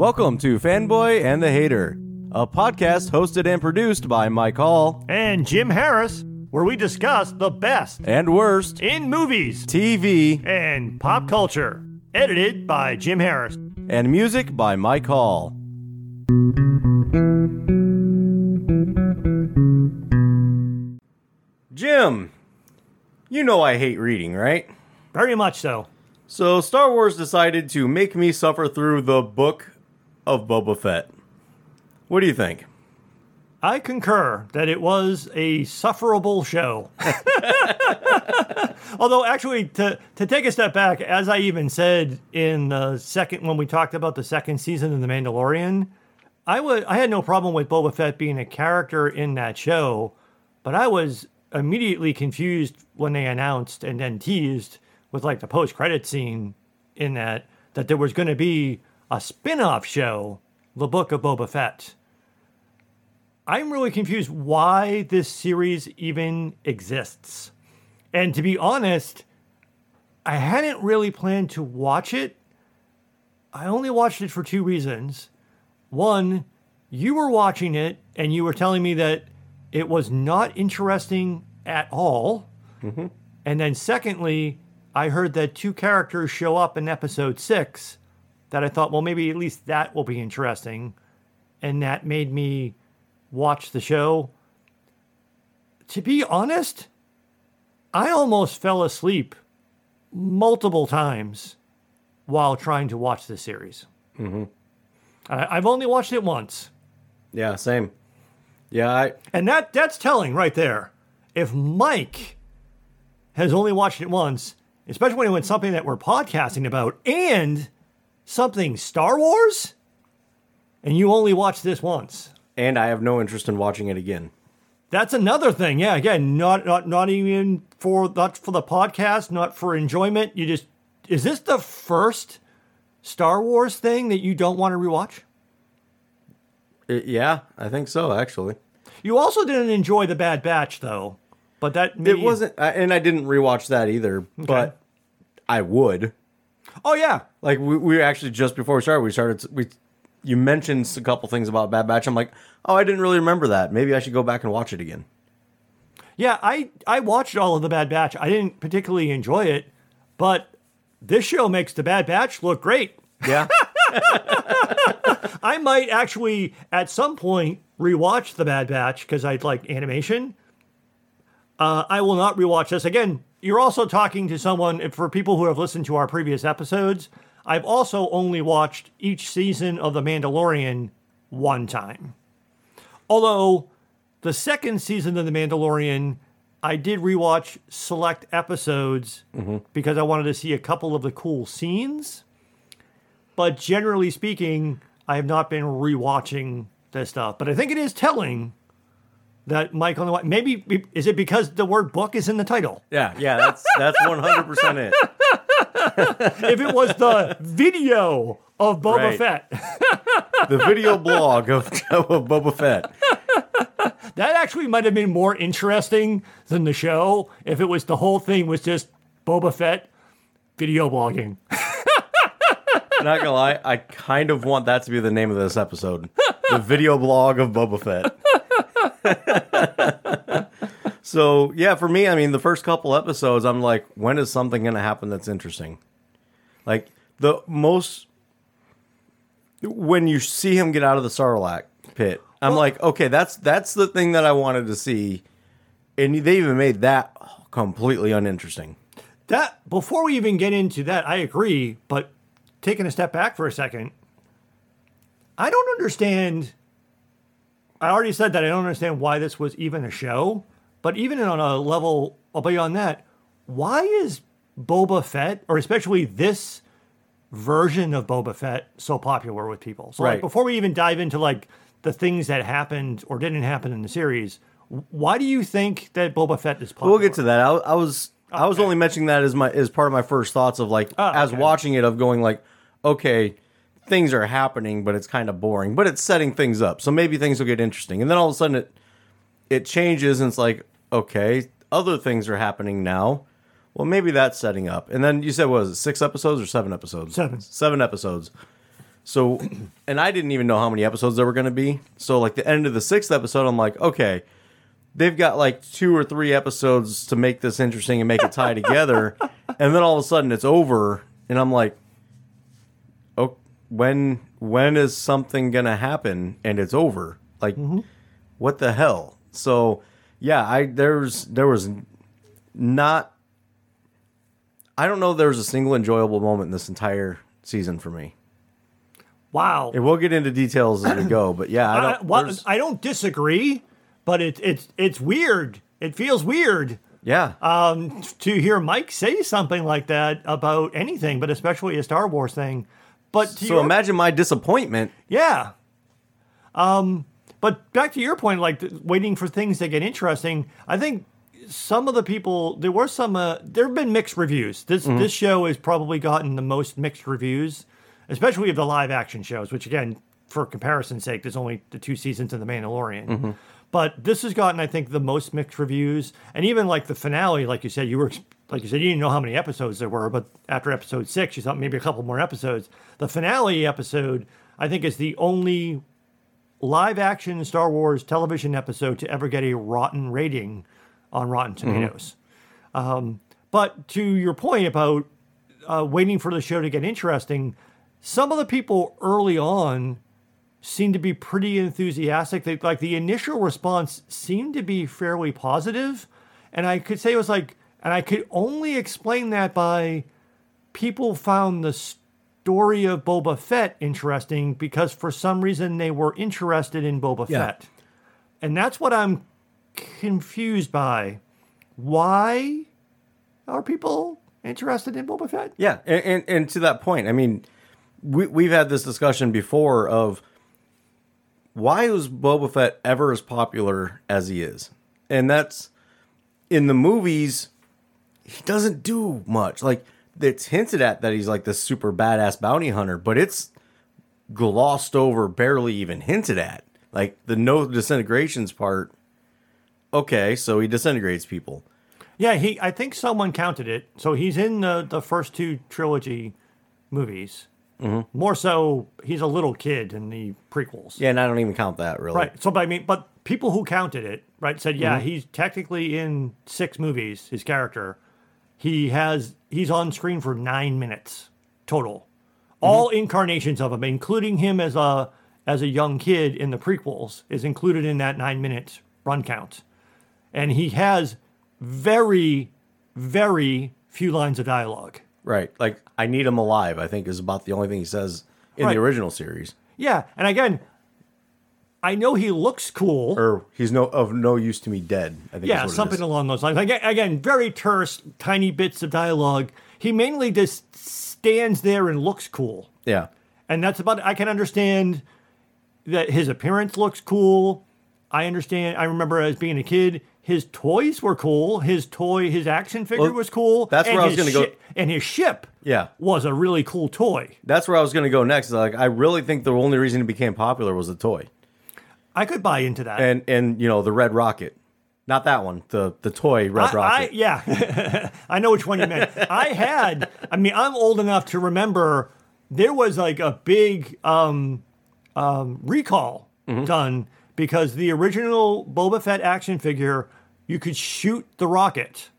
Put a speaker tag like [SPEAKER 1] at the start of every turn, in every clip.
[SPEAKER 1] Welcome to Fanboy and the Hater, a podcast hosted and produced by Mike Hall
[SPEAKER 2] and Jim Harris, where we discuss the best
[SPEAKER 1] and worst
[SPEAKER 2] in movies
[SPEAKER 1] TV
[SPEAKER 2] and pop culture. Edited by Jim Harris.
[SPEAKER 1] and music by Mike Hall. Jim, you know I hate reading, right?
[SPEAKER 2] Very much so.
[SPEAKER 1] So Star Wars decided to make me suffer through the book of Boba Fett. What do you think?
[SPEAKER 2] I concur that it was a sufferable show. Although, actually, to, to take a step back, as I even said in the second, when we talked about the second season of The Mandalorian, I would I had no problem with Boba Fett being a character in that show, but I was immediately confused when they announced and then teased with like the post credit scene in that that there was going to be a spin-off show, The Book of Boba Fett. I'm really confused why this series even exists. And to be honest, I hadn't really planned to watch it. I only watched it for two reasons. One, you were watching it and you were telling me that it was not interesting at all. Mm-hmm. And then, secondly, I heard that two characters show up in episode six that I thought, well, maybe at least that will be interesting. And that made me watch the show. To be honest, I almost fell asleep multiple times while trying to watch the series. Mm-hmm. I, I've only watched it once.
[SPEAKER 1] Yeah, same. Yeah, I
[SPEAKER 2] And that that's telling right there. If Mike has only watched it once, especially when it was something that we're podcasting about and something Star Wars, and you only watched this once.
[SPEAKER 1] And I have no interest in watching it again.
[SPEAKER 2] That's another thing. Yeah, again, not not not even for not for the podcast, not for enjoyment. You just is this the first Star Wars thing that you don't want to rewatch?
[SPEAKER 1] It- yeah, I think so actually.
[SPEAKER 2] You also didn't enjoy the Bad Batch though, but that
[SPEAKER 1] It wasn't I- and I didn't rewatch that either, but I would.
[SPEAKER 2] Oh yeah,
[SPEAKER 1] Like we, we actually just before we started, we started we you mentioned a couple things about Bad Batch. I'm like, "Oh, I didn't really remember that. Maybe I should go back and watch it again."
[SPEAKER 2] Yeah, I I watched all of the Bad Batch. I didn't particularly enjoy it, but this show makes the Bad Batch look great.
[SPEAKER 1] Yeah.
[SPEAKER 2] I might actually at some point rewatch the Bad Batch because I like animation. Uh, I will not rewatch this again. You're also talking to someone for people who have listened to our previous episodes. I've also only watched each season of The Mandalorian one time. Although the second season of The Mandalorian, I did rewatch select episodes mm-hmm. because I wanted to see a couple of the cool scenes. But generally speaking, I have not been rewatching this stuff. But I think it is telling that Mike only wa- maybe is it because the word book is in the title?
[SPEAKER 1] yeah, yeah, that's that's 100% it.
[SPEAKER 2] if it was the video of Boba
[SPEAKER 1] Right.
[SPEAKER 2] Fett,
[SPEAKER 1] The video blog of, of Boba Fett.
[SPEAKER 2] that actually might have been more interesting than the show if it was the whole thing was just Boba Fett video blogging.
[SPEAKER 1] Not gonna lie, I kind of want that to be the name of this episode. The video blog of Boba Fett. So yeah, for me, I mean, the first couple episodes, I'm like, when is something gonna happen that's interesting? Like the most when you see him get out of the Sarlacc pit, I'm like, okay, that's that's the thing that I wanted to see, and they even made that completely uninteresting.
[SPEAKER 2] That before we even get into that, I agree. But taking a step back for a second, I don't understand. I already said that I don't understand why this was even a show. But even on a level beyond that, why is Boba Fett, or especially this version of Boba Fett, so popular with people? So, like,
[SPEAKER 1] Right.
[SPEAKER 2] before we even dive into like the things that happened or didn't happen in the series, why do you think that Boba Fett is popular?
[SPEAKER 1] We'll get to that. I, I was I was only mentioning that as my as part of my first thoughts of like
[SPEAKER 2] Oh,
[SPEAKER 1] as
[SPEAKER 2] okay.
[SPEAKER 1] watching it of going like, okay, things are happening, but it's kind of boring. But it's setting things up, so maybe things will get interesting. And then all of a sudden it it changes, and it's like, okay, other things are happening now. Well, maybe that's setting up. And then you said, what was it, six episodes or seven episodes?
[SPEAKER 2] Seven.
[SPEAKER 1] Seven episodes. So, and I didn't even know how many episodes there were going to be. So, like the end of the sixth episode, I'm like, okay, they've got like two or three episodes to make this interesting and make it tie together. And then all of a sudden it's over. And I'm like, oh, when, when is something going to happen and it's over? Like, mm-hmm. what the hell? So, yeah, I, there's, there was not, I don't know, there was a single enjoyable moment in this entire season for me.
[SPEAKER 2] Wow.
[SPEAKER 1] And we'll get into details as we go, but yeah, I
[SPEAKER 2] I,
[SPEAKER 1] don't.
[SPEAKER 2] well, I don't disagree, but it, it's it's weird. It feels weird
[SPEAKER 1] yeah,
[SPEAKER 2] um, to hear Mike say something like that about anything, but especially a Star Wars thing. But to
[SPEAKER 1] so
[SPEAKER 2] your-
[SPEAKER 1] imagine my disappointment.
[SPEAKER 2] Yeah. Um, but back to your point, like waiting for things to get interesting. I think some of the people there were some. Uh, there have been mixed reviews. This this show has probably gotten the most mixed reviews, especially of the live action shows. Which again, for comparison's sake, there's only the two seasons of The Mandalorian. But this has gotten, I think, the most mixed reviews, and even like the finale, like you said, you were like you said, you didn't know how many episodes there were, but after episode six, you thought maybe a couple more episodes. The finale episode, I think, is the only live action Star Wars television episode to ever get a rotten rating on Rotten Tomatoes. Um, but to your point about uh, waiting for the show to get interesting, some of the people early on seemed to be pretty enthusiastic. They, like the initial response seemed to be fairly positive, and I could say it was like, and I could only explain that by people found the story of Boba Fett interesting because for some reason they were interested in Boba
[SPEAKER 1] Yeah.
[SPEAKER 2] Fett. And that's what I'm confused by. Why are people interested in Boba Fett?
[SPEAKER 1] Yeah, and, and and to that point, I mean, we we've had this discussion before of why was Boba Fett ever as popular as he is, and that's in the movies. He doesn't do much. Like it's hinted at that he's like this super badass bounty hunter, but it's glossed over, barely even hinted at. Like the no disintegrations part. Okay, so he disintegrates people.
[SPEAKER 2] Yeah, he. I think someone counted it. So he's in the the first two trilogy movies.
[SPEAKER 1] Mm-hmm.
[SPEAKER 2] More so, he's a little kid in the prequels.
[SPEAKER 1] Yeah, and I don't even count that really.
[SPEAKER 2] Right. So, but I mean, but people who counted it, right, said, yeah,
[SPEAKER 1] Mm-hmm.
[SPEAKER 2] he's technically in six movies. His character, he has, he's on screen for nine minutes total, all
[SPEAKER 1] Mm-hmm.
[SPEAKER 2] incarnations of him, including him as a as a young kid in the prequels, is included in that nine minute run count, and he has very, very few lines of dialogue.
[SPEAKER 1] Right. Like I need him alive, I think is about the only thing he says in
[SPEAKER 2] Right.
[SPEAKER 1] the original series.
[SPEAKER 2] Yeah, and again, I know he looks cool.
[SPEAKER 1] Or he's no of no use to me dead. I think
[SPEAKER 2] Yeah, something along those lines. Again, again, very terse, tiny bits of dialogue. He mainly just stands there and looks cool.
[SPEAKER 1] Yeah.
[SPEAKER 2] And that's about I can understand that his appearance looks cool. I understand I remember as being a kid, his toys were cool. His toy, his action figure
[SPEAKER 1] Well,
[SPEAKER 2] was cool.
[SPEAKER 1] that's where I was gonna go-
[SPEAKER 2] And his ship
[SPEAKER 1] Yeah.
[SPEAKER 2] was a really cool toy.
[SPEAKER 1] That's where I was gonna go next. Like I really think the only reason it became popular was the toy.
[SPEAKER 2] I could buy into that.
[SPEAKER 1] And and you know, the red rocket. Not that one. The the toy red
[SPEAKER 2] I, I,
[SPEAKER 1] rocket.
[SPEAKER 2] yeah, I know which one you meant. I had. I mean, I'm old enough to remember there was like a big um, um, recall
[SPEAKER 1] Mm-hmm.
[SPEAKER 2] done because the original Boba Fett action figure, you could shoot the rocket,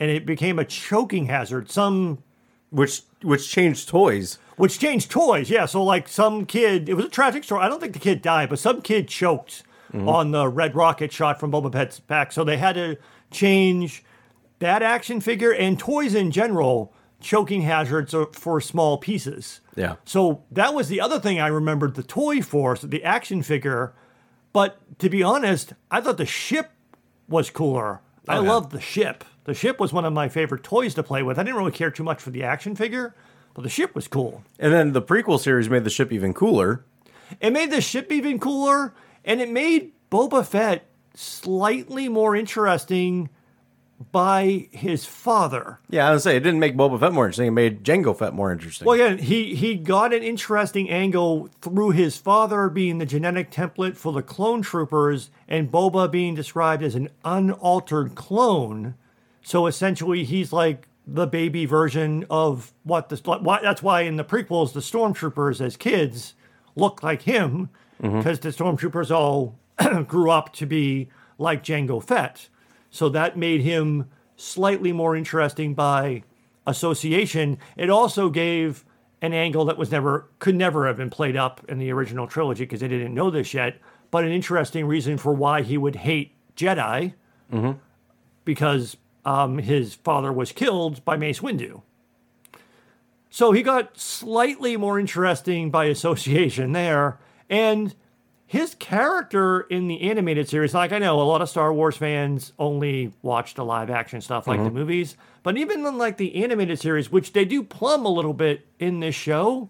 [SPEAKER 2] and it became a choking hazard. Some
[SPEAKER 1] which which changed toys.
[SPEAKER 2] Which changed toys. Yeah, so like some kid, it was a tragic story. I don't think the kid died, but some kid choked mm-hmm. on the red rocket shot from Boba Fett's back. So they had to change that action figure and toys in general, choking hazards for small pieces.
[SPEAKER 1] Yeah.
[SPEAKER 2] So that was the other thing I remembered the toy for, so the action figure. But to be honest, I thought the ship was cooler. I
[SPEAKER 1] Okay.
[SPEAKER 2] loved the ship. The ship was one of my favorite toys to play with. I didn't really care too much for the action figure, but the ship was cool.
[SPEAKER 1] And then the prequel series made the ship even cooler.
[SPEAKER 2] It made the ship even cooler, and it made Boba Fett slightly more interesting by his father.
[SPEAKER 1] Yeah, I was say it didn't make Boba Fett more interesting. It made Jango Fett more interesting.
[SPEAKER 2] Well, again, he he got an interesting angle through his father being the genetic template for the clone troopers, and Boba being described as an unaltered clone. So essentially, he's like the baby version of what the why, that's why in the prequels the stormtroopers as kids look like him mm-hmm. because the stormtroopers all grew up to be like Jango Fett. So that made him slightly more interesting by association. It also gave an angle that was never could never have been played up in the original trilogy because they didn't know this yet, but an interesting reason for why he would hate Jedi mm-hmm. because um, his father was killed by Mace Windu. So he got slightly more interesting by association there. And his character in the animated series, like I know a lot of Star Wars fans only watch the live action stuff like the movies, but even in like the animated series, which they do plumb a little bit in this show,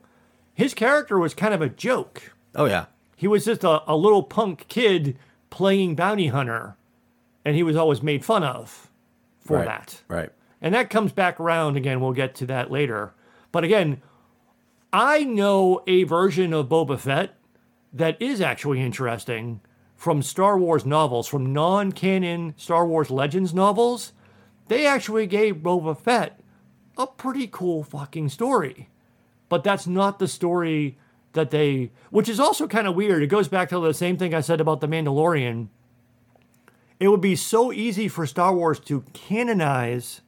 [SPEAKER 2] his character was kind of a joke.
[SPEAKER 1] oh yeah,
[SPEAKER 2] He was just a, a little punk kid playing bounty hunter, and he was always made fun of for
[SPEAKER 1] right,
[SPEAKER 2] that.
[SPEAKER 1] right.
[SPEAKER 2] And that comes back around again. We'll get to that later. But again, I know a version of Boba Fett that is actually interesting from Star Wars novels, from non canon Star Wars Legends novels. They actually gave Boba Fett a pretty cool fucking story. But that's not the story that they, which is also kind of weird. It goes back to the same thing I said about The Mandalorian. It would be so easy for Star Wars to canonize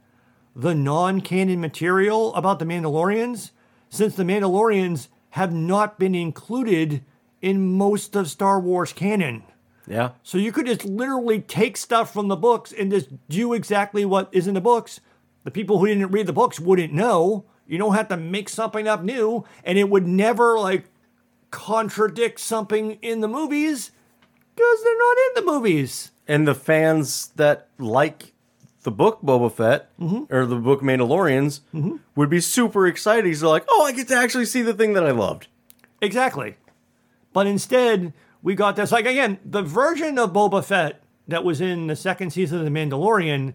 [SPEAKER 2] the non canon material about the Mandalorians since the Mandalorians have not been included in most of Star Wars canon.
[SPEAKER 1] Yeah,
[SPEAKER 2] So you could just literally take stuff from the books and just do exactly what is in the books. The people who didn't read the books wouldn't know. You don't have to make something up new, and it would never like contradict something in the movies because they're not in the movies.
[SPEAKER 1] And the fans that like the book Boba Fett mm-hmm. or the book Mandalorians mm-hmm. would be super excited. He's like, "Oh, I get to actually see the thing that I loved."
[SPEAKER 2] Exactly. But instead, we got this like again, the version of Boba Fett that was in the second season of The Mandalorian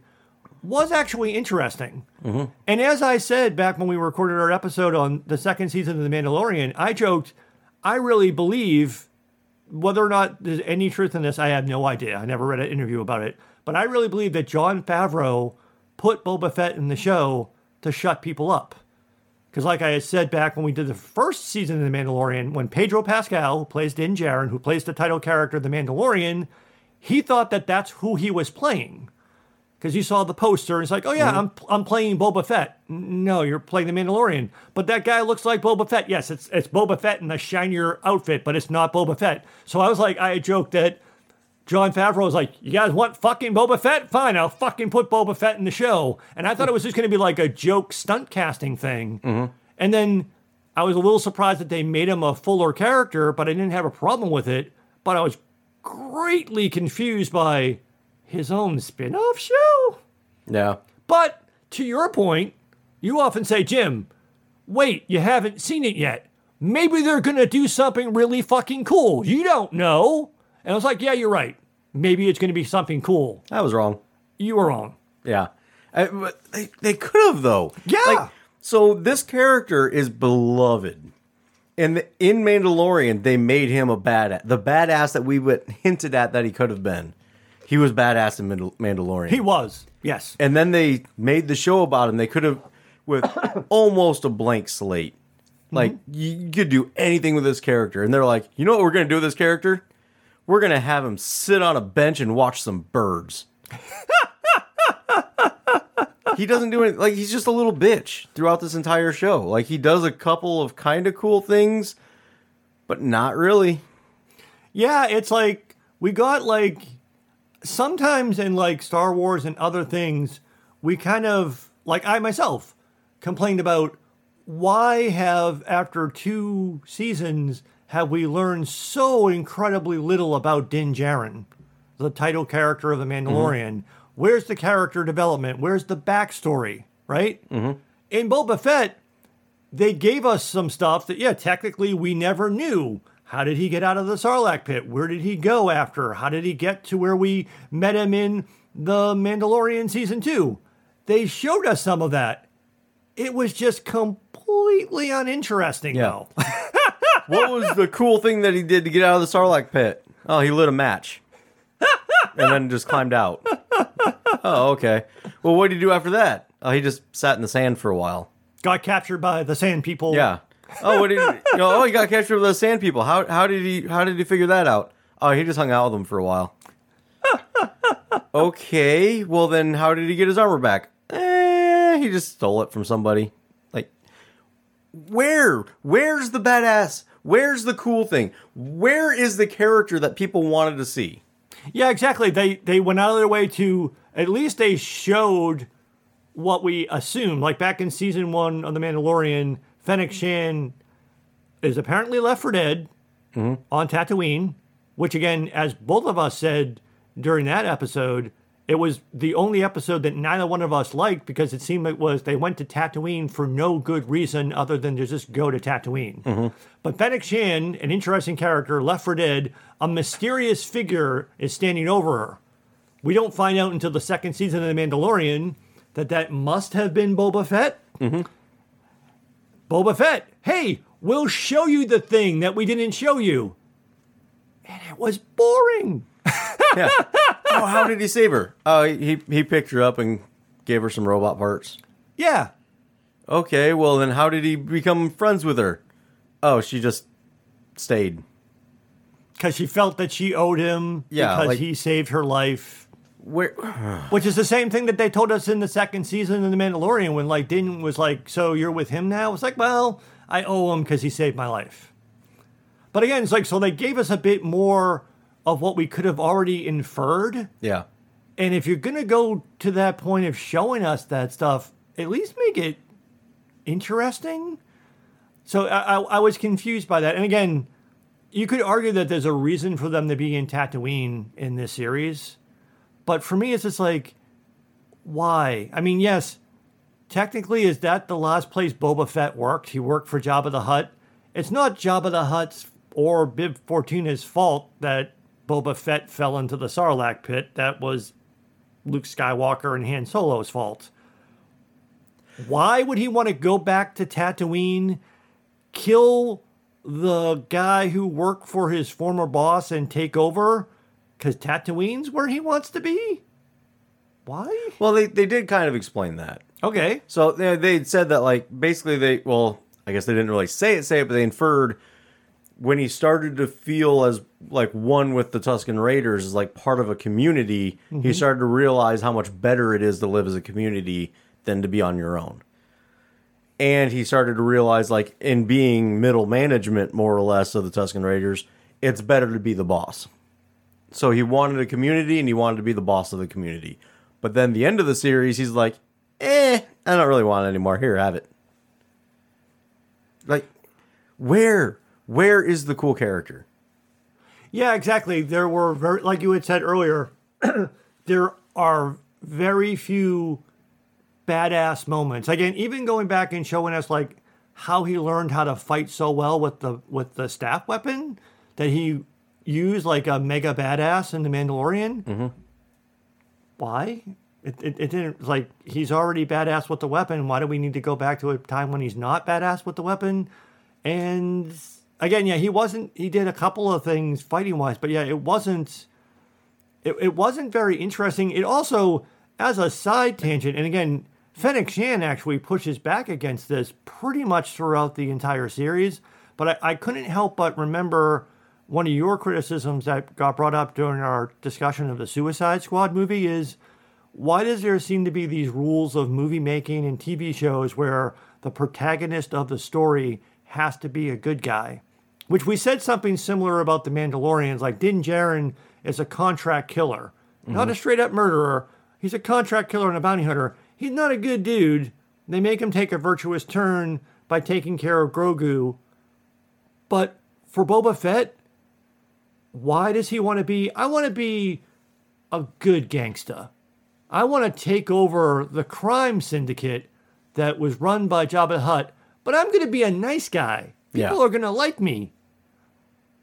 [SPEAKER 2] was actually interesting. Mm-hmm. And as I said back when we recorded our episode on the second season of The Mandalorian, I joked, I really believe whether or not there's any truth in this, I have no idea. I never read an interview about it. But I really believe that Jon Favreau put Boba Fett in the show to shut people up. Because, like I had said back when we did the first season of The Mandalorian, when Pedro Pascal, who plays Din Djarin, who plays the title character of The Mandalorian, he thought that that's who he was playing. Because you saw the poster, and it's like, oh yeah, mm-hmm. I'm I'm playing Boba Fett. No, you're playing the Mandalorian. But that guy looks like Boba Fett. Yes, it's it's Boba Fett in a shinier outfit, but it's not Boba Fett. So I was like, I joked that Jon Favreau was like, "You guys want fucking Boba Fett? Fine, I'll fucking put Boba Fett in the show." And I thought it was just going to be like a joke stunt casting thing. Mm-hmm. And then I was a little surprised that they made him a fuller character, but I didn't have a problem with it. But I was greatly confused by his own spin-off show.
[SPEAKER 1] Yeah,
[SPEAKER 2] But to your point, you often say, Jim, wait, you haven't seen it yet. Maybe they're going to do something really fucking cool. You don't know. And I was like, yeah, you're right. Maybe it's going to be something cool.
[SPEAKER 1] I was wrong.
[SPEAKER 2] You were wrong.
[SPEAKER 1] Yeah, I, but they they could have though.
[SPEAKER 2] Yeah.
[SPEAKER 1] Like, so this character is beloved. And the- in Mandalorian, they made him a badass. The badass that we would hinted at that he could have been. He was badass in Mandal- Mandalorian.
[SPEAKER 2] He was. Yes.
[SPEAKER 1] and then they made the show about him. They could have, with almost a blank slate, like mm-hmm. you, you could do anything with this character. And they're like, you know what we're gonna do with this character? We're gonna have him sit on a bench and watch some birds. he doesn't do anything. like he's just a little bitch throughout this entire show. Like he does a couple of kind of cool things, but not really.
[SPEAKER 2] Yeah, it's like we got like sometimes in like Star Wars and other things, we kind of like I myself complained about why have after two seasons have we learned so incredibly little about Din Djarin, the title character of the Mandalorian? Where's the character development? Where's the backstory? Right? Mm-hmm. In Boba Fett, they gave us some stuff that, yeah, technically we never knew. How did he get out of the Sarlacc pit? Where did he go after? How did he get to where we met him in The Mandalorian season two. They showed us some of that. It was just completely uninteresting,
[SPEAKER 1] Yeah.
[SPEAKER 2] though.
[SPEAKER 1] what was the cool thing that he did to get out of the Sarlacc pit? Oh, he lit a match. and then just climbed out. Oh, okay. Well, what did he do after that? Oh, he just sat in the sand for a while.
[SPEAKER 2] Got captured by the Sand People.
[SPEAKER 1] Yeah. Oh, what did he, you know, oh, he got captured with those sand people. How how did he how did he figure that out? Oh, he just hung out with them for a while. okay. Well, then how did he get his armor back? Eh, he just stole it from somebody. Like where? Where's the badass? Where's the cool thing? Where is the character that people wanted to see?
[SPEAKER 2] Yeah, exactly. They they went out of their way to at least they showed what we assumed. Like back in season one of The Mandalorian, Fennec Shand is apparently left for dead mm-hmm. on Tatooine, which again, as both of us said during that episode, it was the only episode that neither one of us liked because it seemed it was they went to Tatooine for no good reason other than to just go to Tatooine. Mm-hmm. But Fennec Shand, an interesting character, left for dead, a mysterious figure is standing over her. We don't find out until the second season of The Mandalorian that that must have been Boba Fett. Mm-hmm. Boba Fett, hey, we'll show you the thing that we didn't show you. And it was boring.
[SPEAKER 1] Yeah. oh, how did he save her? Oh, he he picked her up and gave her some robot parts.
[SPEAKER 2] Yeah.
[SPEAKER 1] Okay, well then how did he become friends with her? Oh, she just stayed.
[SPEAKER 2] Because she felt that she owed him
[SPEAKER 1] Yeah,
[SPEAKER 2] because
[SPEAKER 1] like-
[SPEAKER 2] he saved her life.
[SPEAKER 1] Where
[SPEAKER 2] Which is the same thing that they told us in the second season of The Mandalorian when like Din was like, So you're with him now? It's like, well, I owe him because he saved my life. But again, it's like so they gave us a bit more of what we could have already inferred.
[SPEAKER 1] Yeah.
[SPEAKER 2] And if you're gonna go to that point of showing us that stuff, at least make it interesting. So I, I, I was confused by that. And again, you could argue that there's a reason for them to be in Tatooine in this series, but for me, it's just like, why? I mean, yes, technically, is that the last place Boba Fett worked? He worked for Jabba the Hutt. It's not Jabba the Hutt's or Bib Fortuna's fault that Boba Fett fell into the Sarlacc pit. That was Luke Skywalker and Han Solo's fault. Why would he want to go back to Tatooine, kill the guy who worked for his former boss and take over? Because Tatooine's where he wants to be? Why?
[SPEAKER 1] Well, they they did kind of explain that.
[SPEAKER 2] Okay.
[SPEAKER 1] So they they said that like basically they well, I guess they didn't really say it say it, but they inferred when he started to feel as like one with the Tusken Raiders as like part of a community, he mm-hmm. started to realize how much better it is to live as a community than to be on your own. And he started to realize like in being middle management more or less of the Tusken Raiders, it's better to be the boss. So he wanted a community and he wanted to be the boss of the community. But then the end of the series, he's like, eh, I don't really want it anymore. Here, have it. Like, where? Where is the cool character?
[SPEAKER 2] Yeah, exactly. There were very, like you had said earlier, there are very few badass moments. Again, even going back and showing us like how he learned how to fight so well with the with the staff weapon that he used like a mega badass in the Mandalorian. Mm-hmm. Why? It, it, it didn't like he's already badass with the weapon. Why do we need to go back to a time when he's not badass with the weapon? And again, yeah, he wasn't. He did a couple of things fighting wise, but yeah, it wasn't. It, it wasn't very interesting. It also, as a side tangent, and again, Fennec Shand actually pushes back against this pretty much throughout the entire series. But I, I couldn't help but remember one of your criticisms that got brought up during our discussion of the Suicide Squad movie is why does there seem to be these rules of movie making and TV shows where the protagonist of the story has to be a good guy? Which we said something similar about the Mandalorians. Like Din Djarin is a contract killer, not a mm-hmm. straight up murderer. He's a contract killer and a bounty hunter. He's not a good dude. They make him take a virtuous turn by taking care of Grogu. But for Boba Fett, why does he want to be? I want to be a good gangsta. I want to take over the crime syndicate that was run by Jabba the Hutt, but I'm going to be a nice guy. People
[SPEAKER 1] Yeah.
[SPEAKER 2] are going to like me.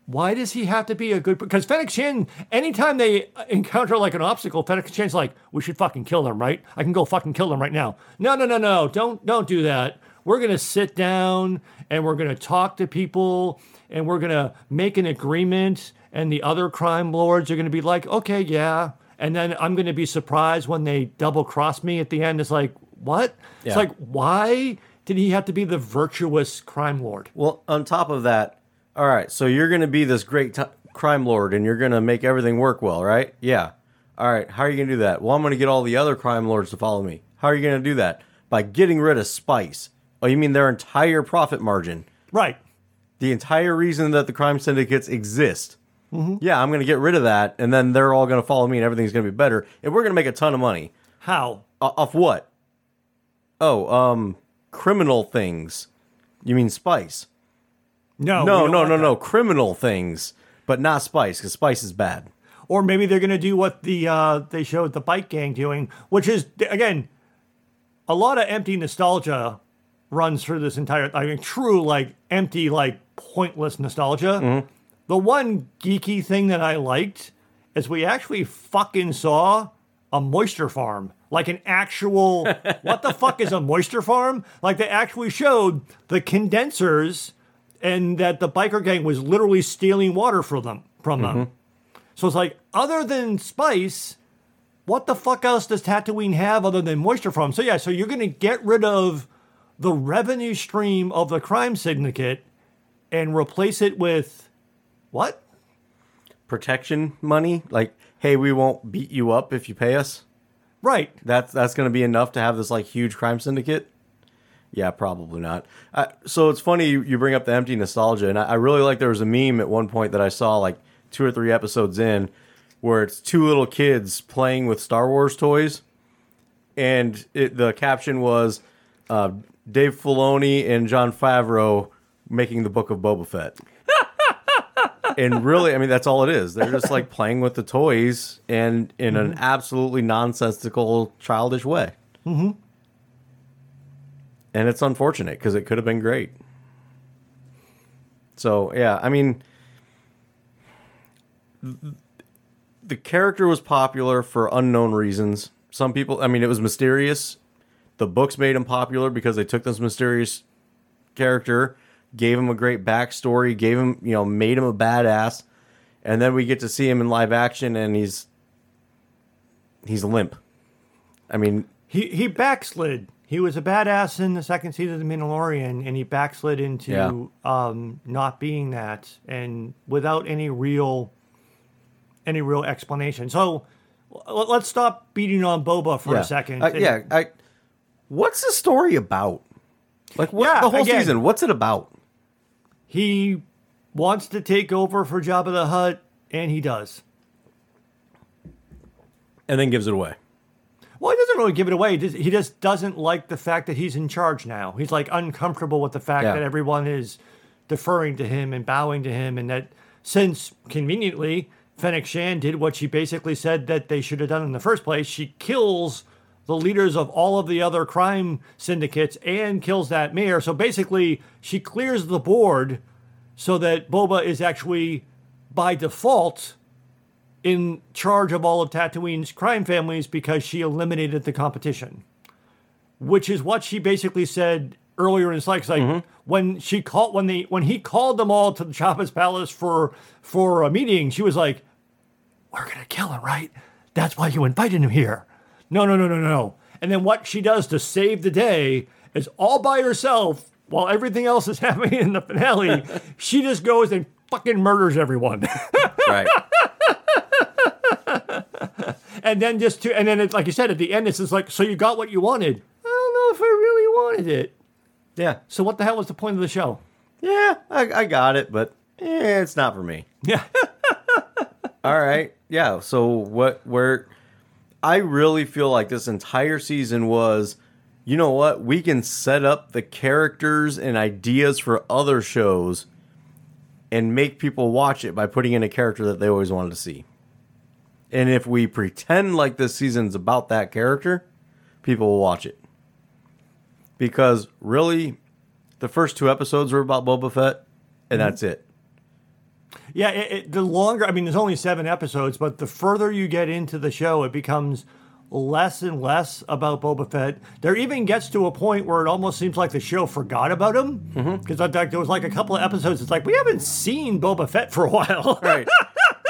[SPEAKER 2] why does he have to be a good? Because Fennec Shand, anytime they uh, encounter like an obstacle, Fennec Shand's like, we should fucking kill them, right? I can go fucking kill them right now. No, no, no, no, don't don't do that. We're gonna sit down and we're gonna talk to people and we're gonna make an agreement. And the other crime lords are gonna be like, okay, yeah. And then I'm gonna be surprised when they double cross me at the end. It's like, what? It's like, why did he have to be the virtuous crime lord?
[SPEAKER 1] Well, on top of that, all right, so you're going to be this great t- crime lord and you're going to make everything work well, right? Yeah. All right, how are you going to do that? Well, I'm going to get all the other crime lords to follow me. How are you going to do that? By getting rid of Spice. Oh, you mean their entire profit margin?
[SPEAKER 2] Right.
[SPEAKER 1] The entire reason that the crime syndicates exist. Yeah, I'm going to get rid of that, and then they're all going to follow me, and everything's going to be better, and we're going to make a ton of money.
[SPEAKER 2] How?
[SPEAKER 1] O- off what? Oh, um, criminal things. You mean Spice?
[SPEAKER 2] No.
[SPEAKER 1] no, no, no, no. Criminal things, but not Spice, because Spice is bad.
[SPEAKER 2] Or maybe they're going to do what the uh, they showed the bike gang doing, which is again a lot of empty nostalgia runs through this entire. I mean, true like empty like pointless nostalgia. The one geeky thing that I liked is we actually fucking saw a moisture farm. Like an actual, what the fuck is a moisture farm? Like they actually showed the condensers and that the biker gang was literally stealing water from them. From them. Mm-hmm. So it's like, other than spice, what the fuck else does Tatooine have other than moisture farm? So yeah, so you're gonna get rid of the revenue stream of the crime syndicate and replace it with what?
[SPEAKER 1] Protection money, like, hey, we won't beat you up if you pay us.
[SPEAKER 2] Right.
[SPEAKER 1] That's that's going to be enough to have this like huge crime syndicate. Yeah, probably not. Uh, so it's funny you, you bring up the empty nostalgia, and I, I really like there was a meme at one point that I saw like two or three episodes in, where it's two little kids playing with Star Wars toys, and it, the caption was uh, Dave Filoni and Jon Favreau making the book of Boba Fett. And really, I mean, that's all it is. They're just like playing with the toys and in an absolutely nonsensical, childish way. Mm-hmm. And it's unfortunate because it could have been great. So, yeah, I mean, the character was popular for unknown reasons. Some people, I mean, it was mysterious. The books made him popular because they took this mysterious character, gave him a great backstory, gave him, you know, made him a badass, and then we get to see him in live action, and he's he's limp. I mean,
[SPEAKER 2] He he backslid. He was a badass in the second season of The Mandalorian, and he backslid into
[SPEAKER 1] Yeah.
[SPEAKER 2] um, not being that, and without any real any real explanation. So let's stop beating on Boba for
[SPEAKER 1] yeah,
[SPEAKER 2] a second.
[SPEAKER 1] Uh, yeah. I, what's the story about? Like, what
[SPEAKER 2] Yeah,
[SPEAKER 1] the whole
[SPEAKER 2] again-
[SPEAKER 1] season? What's it about?
[SPEAKER 2] He wants to take over for Jabba the Hutt, and he does.
[SPEAKER 1] And then gives it away.
[SPEAKER 2] Well, he doesn't really give it away. He just, doesn't like the fact that he's in charge now. He's like uncomfortable with the fact
[SPEAKER 1] Yeah.
[SPEAKER 2] that everyone is deferring to him and bowing to him, and that since conveniently Fennec Shand did what she basically said that they should have done in the first place, she kills the leaders of all of the other crime syndicates and kills that mayor. So basically, she clears the board so that Boba is actually by default in charge of all of Tatooine's crime families because she eliminated the competition, which is what she basically said earlier in his life. 'Cause, Like mm-hmm. when she called when they when he called them all to the Jabba's palace for for a meeting, she was like, "We're gonna kill him, right? That's why you invited him here." No, no, no, no, no. And then what she does to save the day is all by herself while everything else is happening in the finale. she just goes and fucking murders everyone.
[SPEAKER 1] Right.
[SPEAKER 2] and then just to and then it's like you said at the end it's just like so you got what you wanted i don't know if i really wanted it
[SPEAKER 1] yeah.
[SPEAKER 2] so what the hell was the point of the show
[SPEAKER 1] Yeah, I, I got it, but eh, it's not for me.
[SPEAKER 2] yeah
[SPEAKER 1] All right. Yeah. So what where I really feel like this entire season was you know what? We can set up the characters and ideas for other shows and make people watch it by putting in a character that they always wanted to see. And if we pretend like this season's about that character, people will watch it. Because really, the first two episodes were about Boba Fett, and mm-hmm. that's it.
[SPEAKER 2] Yeah, it, it, the longer, I mean, there's only seven episodes, but the further you get into the show, it becomes less and less about Boba Fett. There even gets to a point where it almost seems like the show forgot about him. Because mm-hmm. there was like a couple of episodes, it's like, we haven't seen Boba Fett for a while.
[SPEAKER 1] Right.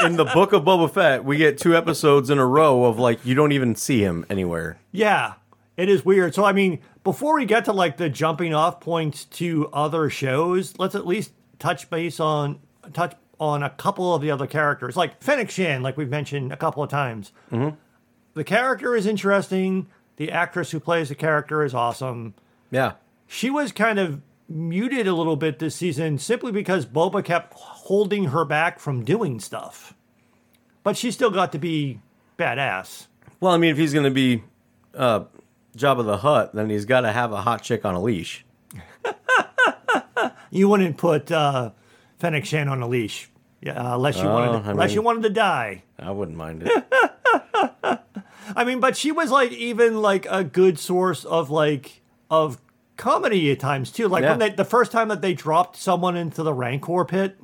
[SPEAKER 1] In the book of Boba Fett, we get two episodes in a row of like, you don't even see him anywhere.
[SPEAKER 2] yeah, it is weird. So, I mean, before we get to like the jumping off points to other shows, let's at least touch base on touch on a couple of the other characters, like Fennec Shand, like we've mentioned a couple of times.
[SPEAKER 1] Mm-hmm.
[SPEAKER 2] The character is interesting. The actress who plays the character is awesome.
[SPEAKER 1] Yeah.
[SPEAKER 2] She was kind of muted a little bit this season simply because Boba kept holding her back from doing stuff. But she still got to be badass.
[SPEAKER 1] Well, I mean, if he's going to be uh, Jabba the Hutt, then he's got to have a hot chick on a leash.
[SPEAKER 2] You wouldn't put uh, Fennec Shand on a leash, yeah, uh, unless you
[SPEAKER 1] Oh,
[SPEAKER 2] wanted,
[SPEAKER 1] I
[SPEAKER 2] unless
[SPEAKER 1] mean-
[SPEAKER 2] you wanted to die.
[SPEAKER 1] I wouldn't mind it.
[SPEAKER 2] I mean, but she was like even like a good source of like of comedy at times too. Like
[SPEAKER 1] Yeah.
[SPEAKER 2] when they the first time that they dropped someone into the Rancor pit,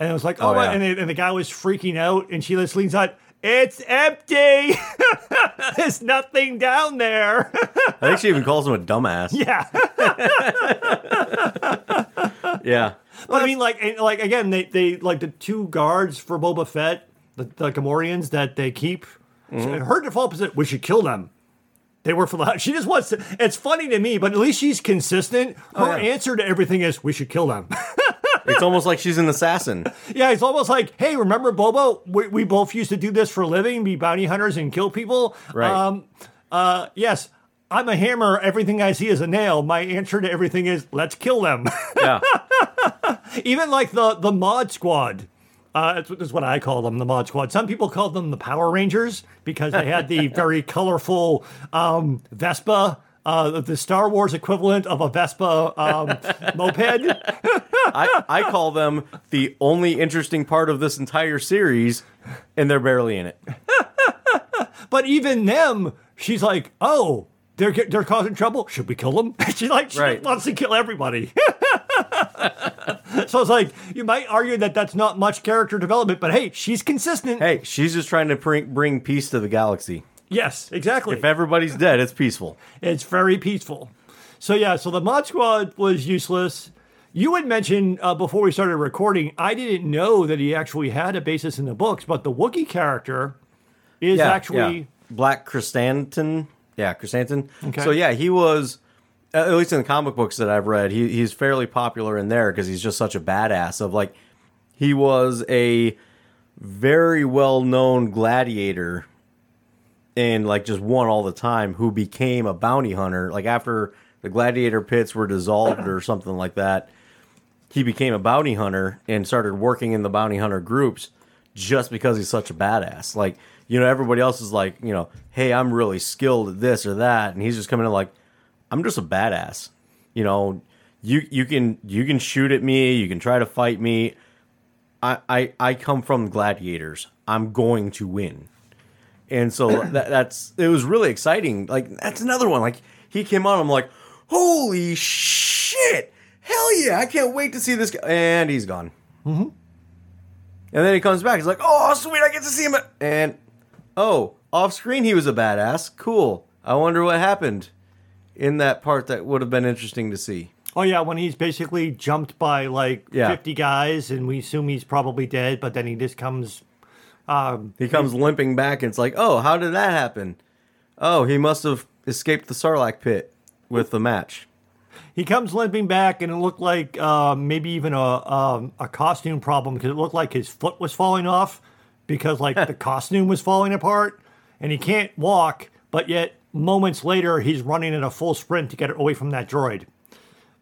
[SPEAKER 2] and it was like, oh,
[SPEAKER 1] Oh, yeah.
[SPEAKER 2] and, and the guy was freaking out, and she just leans out. It's empty. There's nothing down there.
[SPEAKER 1] I think she even calls him a dumbass.
[SPEAKER 2] yeah,
[SPEAKER 1] Yeah.
[SPEAKER 2] But I mean, like, and, like again, they they like the two guards for Boba Fett, the, the Gamorreans that they keep.
[SPEAKER 1] Mm-hmm.
[SPEAKER 2] Her default position, we should kill them. They work for the. She just wants to. It's funny to me, but at least she's consistent. Her
[SPEAKER 1] Oh, yeah.
[SPEAKER 2] answer to everything is, "We should kill them."
[SPEAKER 1] It's almost like she's an assassin.
[SPEAKER 2] yeah, it's almost like, "Hey, remember Bobo? We, we both used to do this for a living, be bounty hunters and kill people."
[SPEAKER 1] Right.
[SPEAKER 2] Um. Uh. Yes. I'm a hammer. Everything I see is a nail. My answer to everything is, let's kill them.
[SPEAKER 1] Yeah.
[SPEAKER 2] Even like the the mod squad. Uh, that's, what- that's what I call them, the mod squad. Some people call them the Power Rangers because they had the very colorful um, Vespa, uh, the Star Wars equivalent of a Vespa um, moped.
[SPEAKER 1] I, I call them the only interesting part of this entire series, and they're barely in it.
[SPEAKER 2] But even them, she's like, oh, they're they're causing trouble. Should we kill them? She like she
[SPEAKER 1] Right.
[SPEAKER 2] wants to kill everybody. so it's like you might argue that that's not much character development, but hey, she's consistent.
[SPEAKER 1] Hey, she's just trying to bring, bring peace to the galaxy.
[SPEAKER 2] Yes, exactly.
[SPEAKER 1] If everybody's dead, it's peaceful.
[SPEAKER 2] It's very peaceful. So yeah, so the mod squad was useless. You had mentioned uh, before we started recording, I didn't know that he actually had a basis in the books, but the Wookiee character is
[SPEAKER 1] Yeah,
[SPEAKER 2] actually
[SPEAKER 1] yeah. Black Chrysanthemum. Yeah, Chrysanthemum.
[SPEAKER 2] Okay.
[SPEAKER 1] So yeah, he was at least in the comic books that I've read, he, he's fairly popular in there because he's just such a badass. Of like, he was a very well known gladiator and like just won all the time who became a bounty hunter like after the gladiator pits were dissolved or something like that he became a bounty hunter and started working in the bounty hunter groups just because he's such a badass like you know everybody else is like you know hey i'm really skilled at this or that and he's just coming in like i'm just a badass you know you you can you can shoot at me you can try to fight me i i, I come from gladiators i'm going to win and so that, that's it was really exciting. Like that's another one. Like he came on, I'm like, holy shit, hell yeah, I can't wait to see this guy. And he's gone. Mm-hmm. And then he comes back. He's like, oh sweet, I get to see him. And oh, off screen he was a badass. Cool. I wonder what happened in that part that would have been interesting to see.
[SPEAKER 2] Oh yeah, when he's basically jumped by like
[SPEAKER 1] Yeah.
[SPEAKER 2] fifty guys, and we assume he's probably dead, but then he just comes. Um,
[SPEAKER 1] He comes limping back, and it's like, oh, how did that happen? Oh, he must have escaped the Sarlacc pit with the match.
[SPEAKER 2] he comes limping back, and it looked like uh, maybe even a um, a costume problem because it looked like his foot was falling off because like the costume was falling apart, and he can't walk. But yet, moments later, he's running at a full sprint to get away from that droid.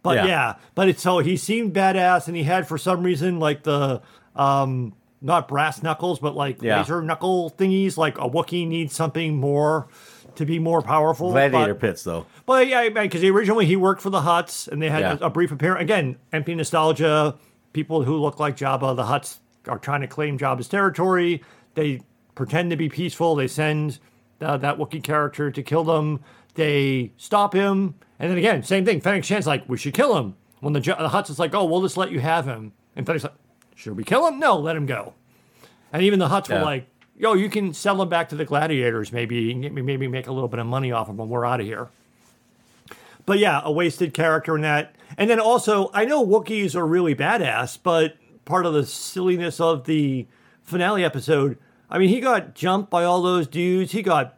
[SPEAKER 2] But yeah.
[SPEAKER 1] Yeah.
[SPEAKER 2] but it's so he seemed badass, and he had for some reason like the um not brass knuckles, but like
[SPEAKER 1] Yeah.
[SPEAKER 2] laser knuckle thingies. Like a Wookiee needs something more to be more powerful.
[SPEAKER 1] Gladiator
[SPEAKER 2] but,
[SPEAKER 1] pits, though.
[SPEAKER 2] but yeah, because originally he worked for the Hutts, and they had
[SPEAKER 1] Yeah.
[SPEAKER 2] a, a brief appearance. Again, empty nostalgia. People who look like Jabba, the Hutts are trying to claim Jabba's territory. They pretend to be peaceful. They send uh, that Wookiee character to kill them. They stop him, and then again, same thing. Fennec Shand's like, "We should kill him." When the, the Hutts is like, "Oh, we'll just let you have him," and Fennec's like, Should we kill him? No, let him go. And even the Hutts
[SPEAKER 1] Yeah.
[SPEAKER 2] were like, yo, you can sell him back to the gladiators, maybe, maybe make a little bit of money off him when we're out of here. But yeah, a wasted character in that. And then also, I know Wookiees are really badass, but part of the silliness of the finale episode, I mean, he got jumped by all those dudes. He got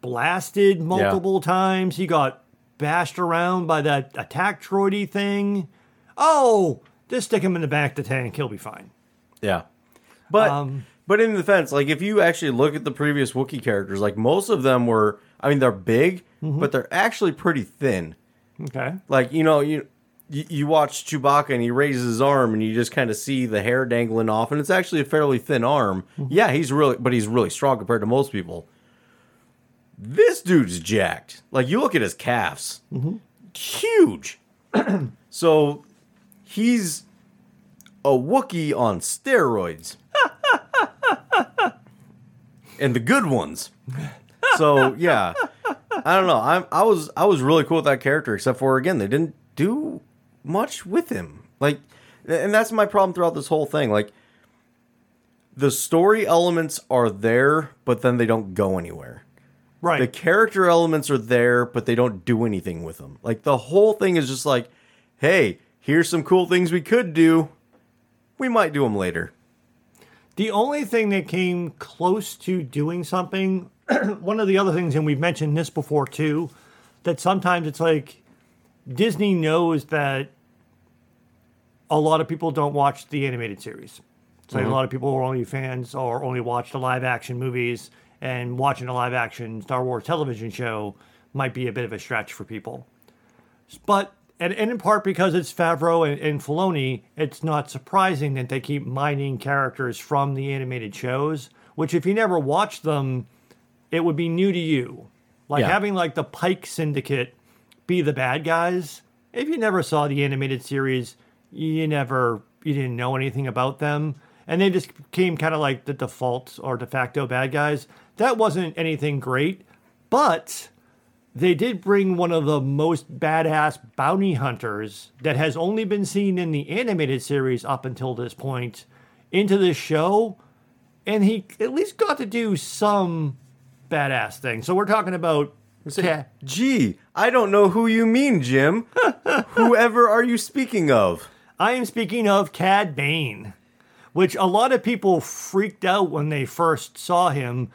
[SPEAKER 2] blasted multiple times. He got bashed around by that attack droidy thing. Oh, just stick him in the back of the tank. He'll be fine.
[SPEAKER 1] Yeah. But
[SPEAKER 2] Um,
[SPEAKER 1] but in defense, like if you actually look at the previous Wookiee characters, like most of them were I mean they're big,
[SPEAKER 2] Mm-hmm.
[SPEAKER 1] but they're actually pretty thin.
[SPEAKER 2] Okay.
[SPEAKER 1] Like, you know, you you, you watch Chewbacca and he raises his arm and you just kind of see the hair dangling off and it's actually a fairly thin arm.
[SPEAKER 2] Mm-hmm.
[SPEAKER 1] Yeah, he's really but he's really strong compared to most people. This dude's jacked. Like you look at his calves.
[SPEAKER 2] Mm-hmm.
[SPEAKER 1] Huge. so he's a Wookiee on steroids. and the good ones. So yeah. I don't know. I I was I was really cool with that character, except for again, they didn't do much with him. Like and that's my problem throughout this whole thing. Like the story elements are there, but then they don't go anywhere.
[SPEAKER 2] Right.
[SPEAKER 1] The character elements are there, but they don't do anything with them. Like the whole thing is just like, hey, here's some cool things we could do. We might do them later.
[SPEAKER 2] The only thing that came close to doing something, one of the other things, and we've mentioned this before too, that sometimes it's like Disney knows that a lot of people don't watch the animated series. So a mm-hmm. lot of people are only fans or only watch the live action movies, and watching a live action Star Wars television show might be a bit of a stretch for people. But and, and in part because it's Favreau and, and Filoni, it's not surprising that they keep mining characters from the animated shows. Which, if you never watched them, it would be new to you. Like
[SPEAKER 1] Yeah.
[SPEAKER 2] having like the Pike Syndicate be the bad guys. If you never saw the animated series, you never you didn't know anything about them, and they just became kind of like the default or de facto bad guys. That wasn't anything great, but they did bring one of the most badass bounty hunters that has only been seen in the animated series up until this point into this show, and he at least got to do some badass thing. So we're talking about Ca-
[SPEAKER 1] Gee, I don't know who you mean, Jim. Whoever are you speaking of?
[SPEAKER 2] I am speaking of Cad Bane, which a lot of people freaked out when they first saw him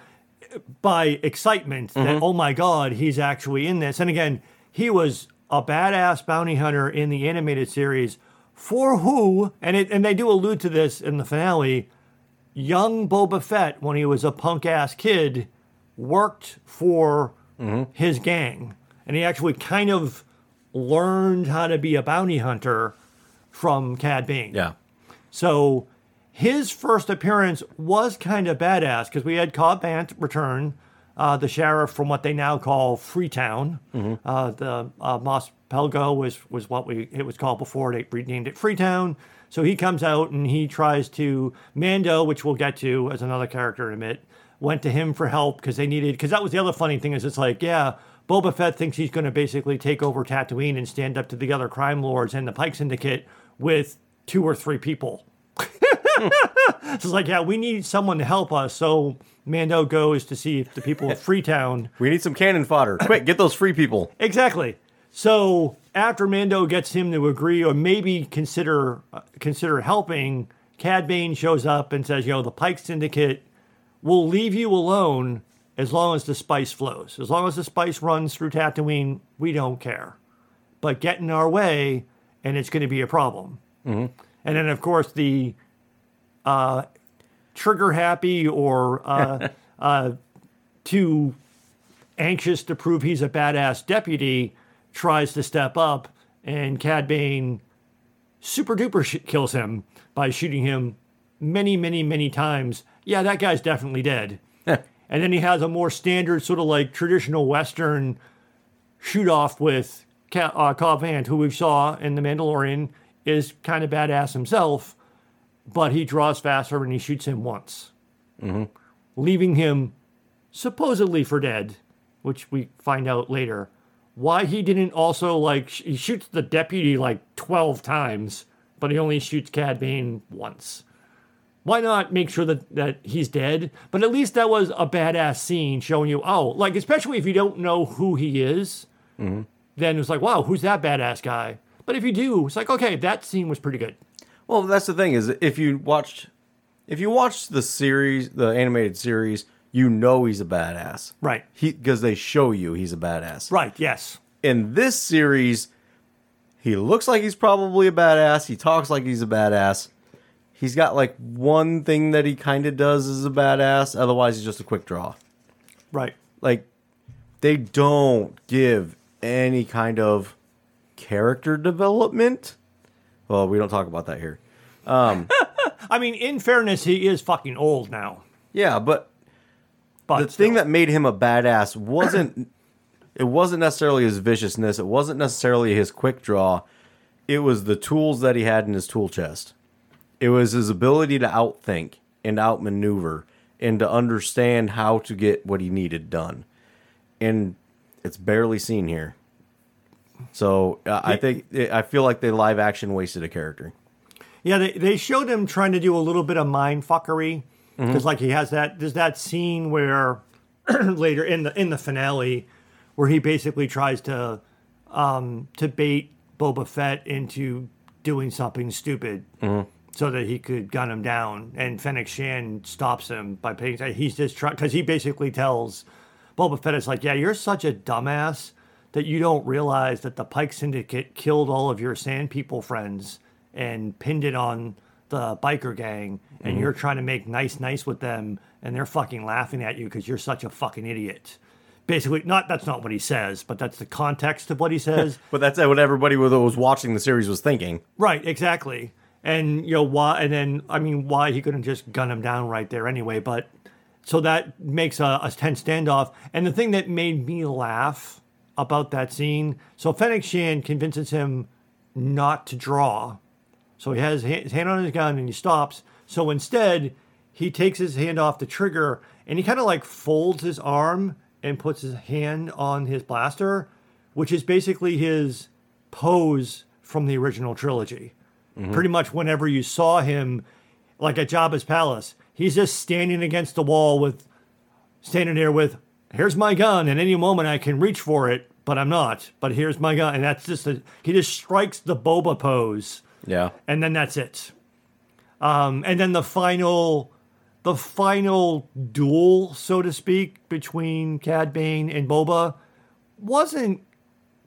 [SPEAKER 2] by excitement that, mm-hmm. oh my God, he's actually in this. And again, he was a badass bounty hunter in the animated series for who, and, it, and they do allude to this in the finale, young Boba Fett, when he was a punk ass kid, worked for mm-hmm. his gang. And he actually kind of learned how to be a bounty hunter from Cad Bane.
[SPEAKER 1] Yeah.
[SPEAKER 2] So his first appearance was kind of badass because we had Cobb Vanth return, uh, the sheriff from what they now call Freetown. Uh, the uh, Mos Pelgo was was what we it was called before they renamed it Freetown. So he comes out and he tries to Mando, which we'll get to as another character in a bit, went to him for help because they needed because that was the other funny thing is it's like yeah. Boba Fett thinks he's going to basically take over Tatooine and stand up to the other crime lords and the Pike Syndicate with two or three people. It's like, yeah, we need someone to help us. So Mando goes to see if the people of Freetown.
[SPEAKER 1] We need some cannon fodder. Quick, get those free people.
[SPEAKER 2] Exactly. So after Mando gets him to agree or maybe consider uh, consider helping, Cad Bane shows up and says, "You know, the Pike Syndicate will leave you alone as long as the spice flows. As long as the spice runs through Tatooine, we don't care. But get in our way, and it's going to be a problem." And then, of course, the uh, trigger happy or uh, uh, too anxious to prove he's a badass deputy tries to step up, and Cad Bane super duper sh- kills him by shooting him many, many, many times. Yeah, that guy's definitely dead. and then he has a more standard, sort of like traditional Western shoot off with uh, Cobb Vanth, who we saw in The Mandalorian, is kind of badass himself, but he draws faster and he shoots him once, leaving him supposedly for dead, which we find out later. Why he didn't also like sh- he shoots the deputy like twelve times but he only shoots Cad Bane once. Why not make sure that, that he's dead? But at least that was a badass scene showing you, oh, like, especially if you don't know who he is, then it's like, wow, who's that badass guy? But if you do, it's like, okay, that scene was pretty good.
[SPEAKER 1] Well, that's the thing is if you watched if you watched the series, the animated series, you know he's a badass.
[SPEAKER 2] Right.
[SPEAKER 1] He because they show you he's a badass.
[SPEAKER 2] Right, yes.
[SPEAKER 1] In this series, he looks like he's probably a badass. He talks like he's a badass. He's got like one thing that he kind of does as a badass. Otherwise, he's just a quick draw.
[SPEAKER 2] Right.
[SPEAKER 1] Like they don't give any kind of character development. Well, we don't talk about that here.
[SPEAKER 2] Um, I mean, in fairness, he is fucking old now.
[SPEAKER 1] Yeah, but
[SPEAKER 2] But
[SPEAKER 1] the thing that made him a badass wasn't it wasn't necessarily his viciousness it wasn't necessarily his quick draw it was the tools that he had in his tool chest it was his ability to outthink and outmaneuver and to understand how to get what he needed done and it's barely seen here. So uh, i think i feel like they live action wasted a character.
[SPEAKER 2] Yeah, they, they showed him trying to do a little bit of mind fuckery because like he has that there's that scene where later in the in the finale where he basically tries to um to bait Boba Fett into doing something stupid so that he could gun him down. And Fennec Shand stops him by paying he's just trying because he basically tells Boba Fett is like yeah you're such a dumbass that you don't realize that the Pike Syndicate killed all of your Sand People friends and pinned it on the biker gang, and mm-hmm. you're trying to make nice, nice with them, and they're fucking laughing at you because you're such a fucking idiot. Basically, not that's not what he says, but that's the context of what he says.
[SPEAKER 1] but that's what everybody that was watching the series was thinking
[SPEAKER 2] right, exactly. And you know why? And then I mean, why he couldn't just gun him down right there anyway? But so that makes a, a tense standoff. And the thing that made me laugh about that scene, so Fennec Shand convinces him not to draw. So he has his his hand on his gun and he stops. So instead, he takes his hand off the trigger and he kind of like folds his arm and puts his hand on his blaster, which is basically his pose from the original trilogy. Mm-hmm. Pretty much whenever you saw him, like at Jabba's palace, he's just standing against the wall with, standing there with, here's my gun, and any moment I can reach for it, but I'm not. But here's my gun, and that's just a, he just strikes the Boba pose
[SPEAKER 1] yeah
[SPEAKER 2] and then that's it. Um, and then the final, the final duel, so to speak, between Cad Bane and Boba wasn't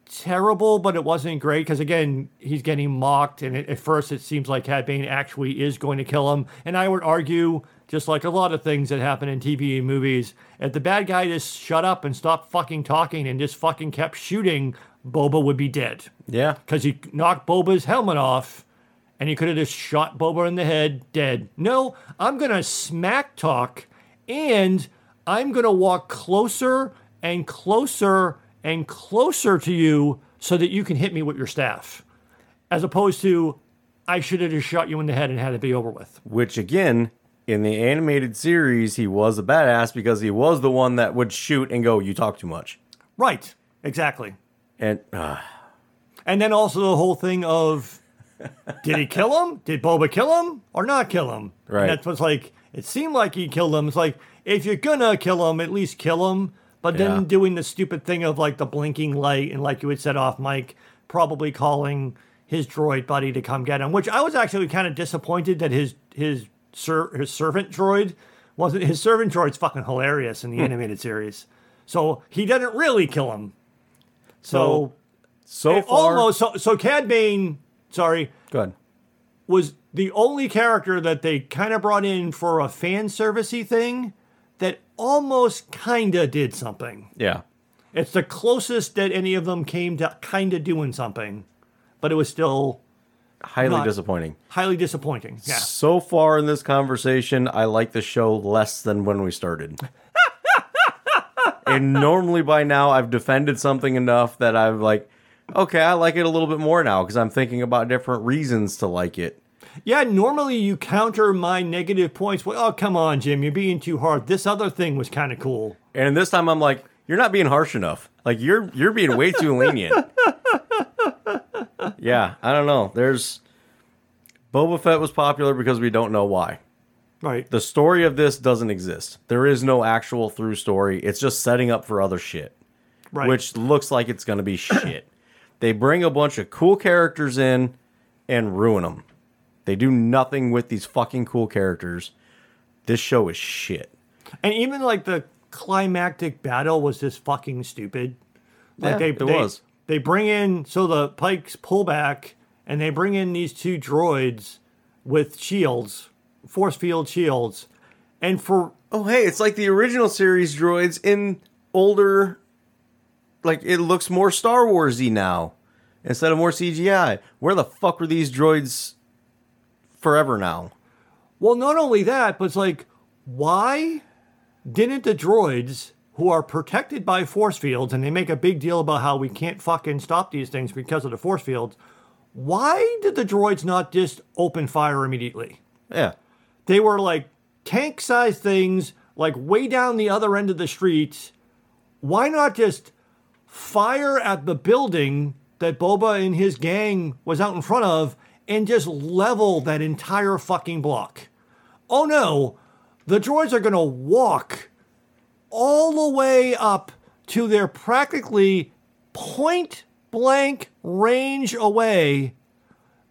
[SPEAKER 2] terrible, but it wasn't great because again, he's getting mocked, and it, at first it seems like Cad Bane actually is going to kill him. And I would argue, just like a lot of things that happen in TV and movies, if the bad guy just shut up and stopped fucking talking and just fucking kept shooting, Boba would be dead
[SPEAKER 1] yeah
[SPEAKER 2] because he knocked Boba's helmet off and he could have just shot Boba in the head, dead. No, I'm going to smack talk and I'm going to walk closer and closer and closer to you so that you can hit me with your staff. As opposed to, I should have just shot you in the head and had it be over with.
[SPEAKER 1] Which again, in the animated series, he was a badass because he was the one that would shoot and go, "You talk too much."
[SPEAKER 2] Right, exactly.
[SPEAKER 1] And uh,
[SPEAKER 2] And then also the whole thing of did he kill him? Did Boba kill him or not kill him?
[SPEAKER 1] Right.
[SPEAKER 2] And that's what's like, it seemed like he killed him. It's like, if you're gonna kill him, at least kill him. But then
[SPEAKER 1] Yeah.
[SPEAKER 2] doing the stupid thing of like the blinking light and like you had said off Mike, probably calling his droid buddy to come get him, which I was actually kind of disappointed that his his ser- his servant droid wasn't his servant droid's fucking hilarious in the
[SPEAKER 1] Hmm.
[SPEAKER 2] animated series. So he didn't really kill him. So,
[SPEAKER 1] so
[SPEAKER 2] it
[SPEAKER 1] far,
[SPEAKER 2] almost so, so Cad Bane, sorry,
[SPEAKER 1] go ahead.
[SPEAKER 2] was the only character that they kind of brought in for a fan servicey thing that almost kind of did something.
[SPEAKER 1] Yeah,
[SPEAKER 2] It's the closest that any of them came to kind of doing something, but it was still
[SPEAKER 1] highly
[SPEAKER 2] Not-
[SPEAKER 1] disappointing.
[SPEAKER 2] highly disappointing. Yeah.
[SPEAKER 1] So far in this conversation, I like the show less than when we started. and normally by now, I've defended something enough that I'm like, okay, I like it a little bit more now because I'm thinking about different reasons to like it.
[SPEAKER 2] Yeah, normally you counter my negative points with, oh, come on, Jim, you're being too hard. This other thing was kind of cool.
[SPEAKER 1] And this time, I'm like, you're not being harsh enough. Like you're you're being way too lenient. Yeah, I don't know. There's Boba Fett was popular because we don't know why.
[SPEAKER 2] Right.
[SPEAKER 1] The story of this doesn't exist. There is no actual through story. It's just setting up for other shit,
[SPEAKER 2] Right.
[SPEAKER 1] which looks like it's going to be shit. They bring a bunch of cool characters in and ruin them. They do nothing with these fucking cool characters. This show is shit.
[SPEAKER 2] And even like the climactic battle was just fucking stupid. Like
[SPEAKER 1] Yeah,
[SPEAKER 2] they,
[SPEAKER 1] it
[SPEAKER 2] they,
[SPEAKER 1] was.
[SPEAKER 2] They bring in so the Pikes pull back and they bring in these two droids with shields, force field shields. And for
[SPEAKER 1] Oh, hey, it's like the original series droids in older. Like, it looks more Star Warsy now instead of more CGI. Where the fuck were these droids forever now?
[SPEAKER 2] well, not only that, but it's like, why didn't the droids who are protected by force fields and they make a big deal about how we can't fucking stop these things because of the force fields? Why did the droids not just open fire immediately?
[SPEAKER 1] Yeah.
[SPEAKER 2] They were like tank sized things, like way down the other end of the street. Why not just fire at the building that Boba and his gang was out in front of and just level that entire fucking block? Oh no, the droids are to walk all the way up to their practically point blank range away.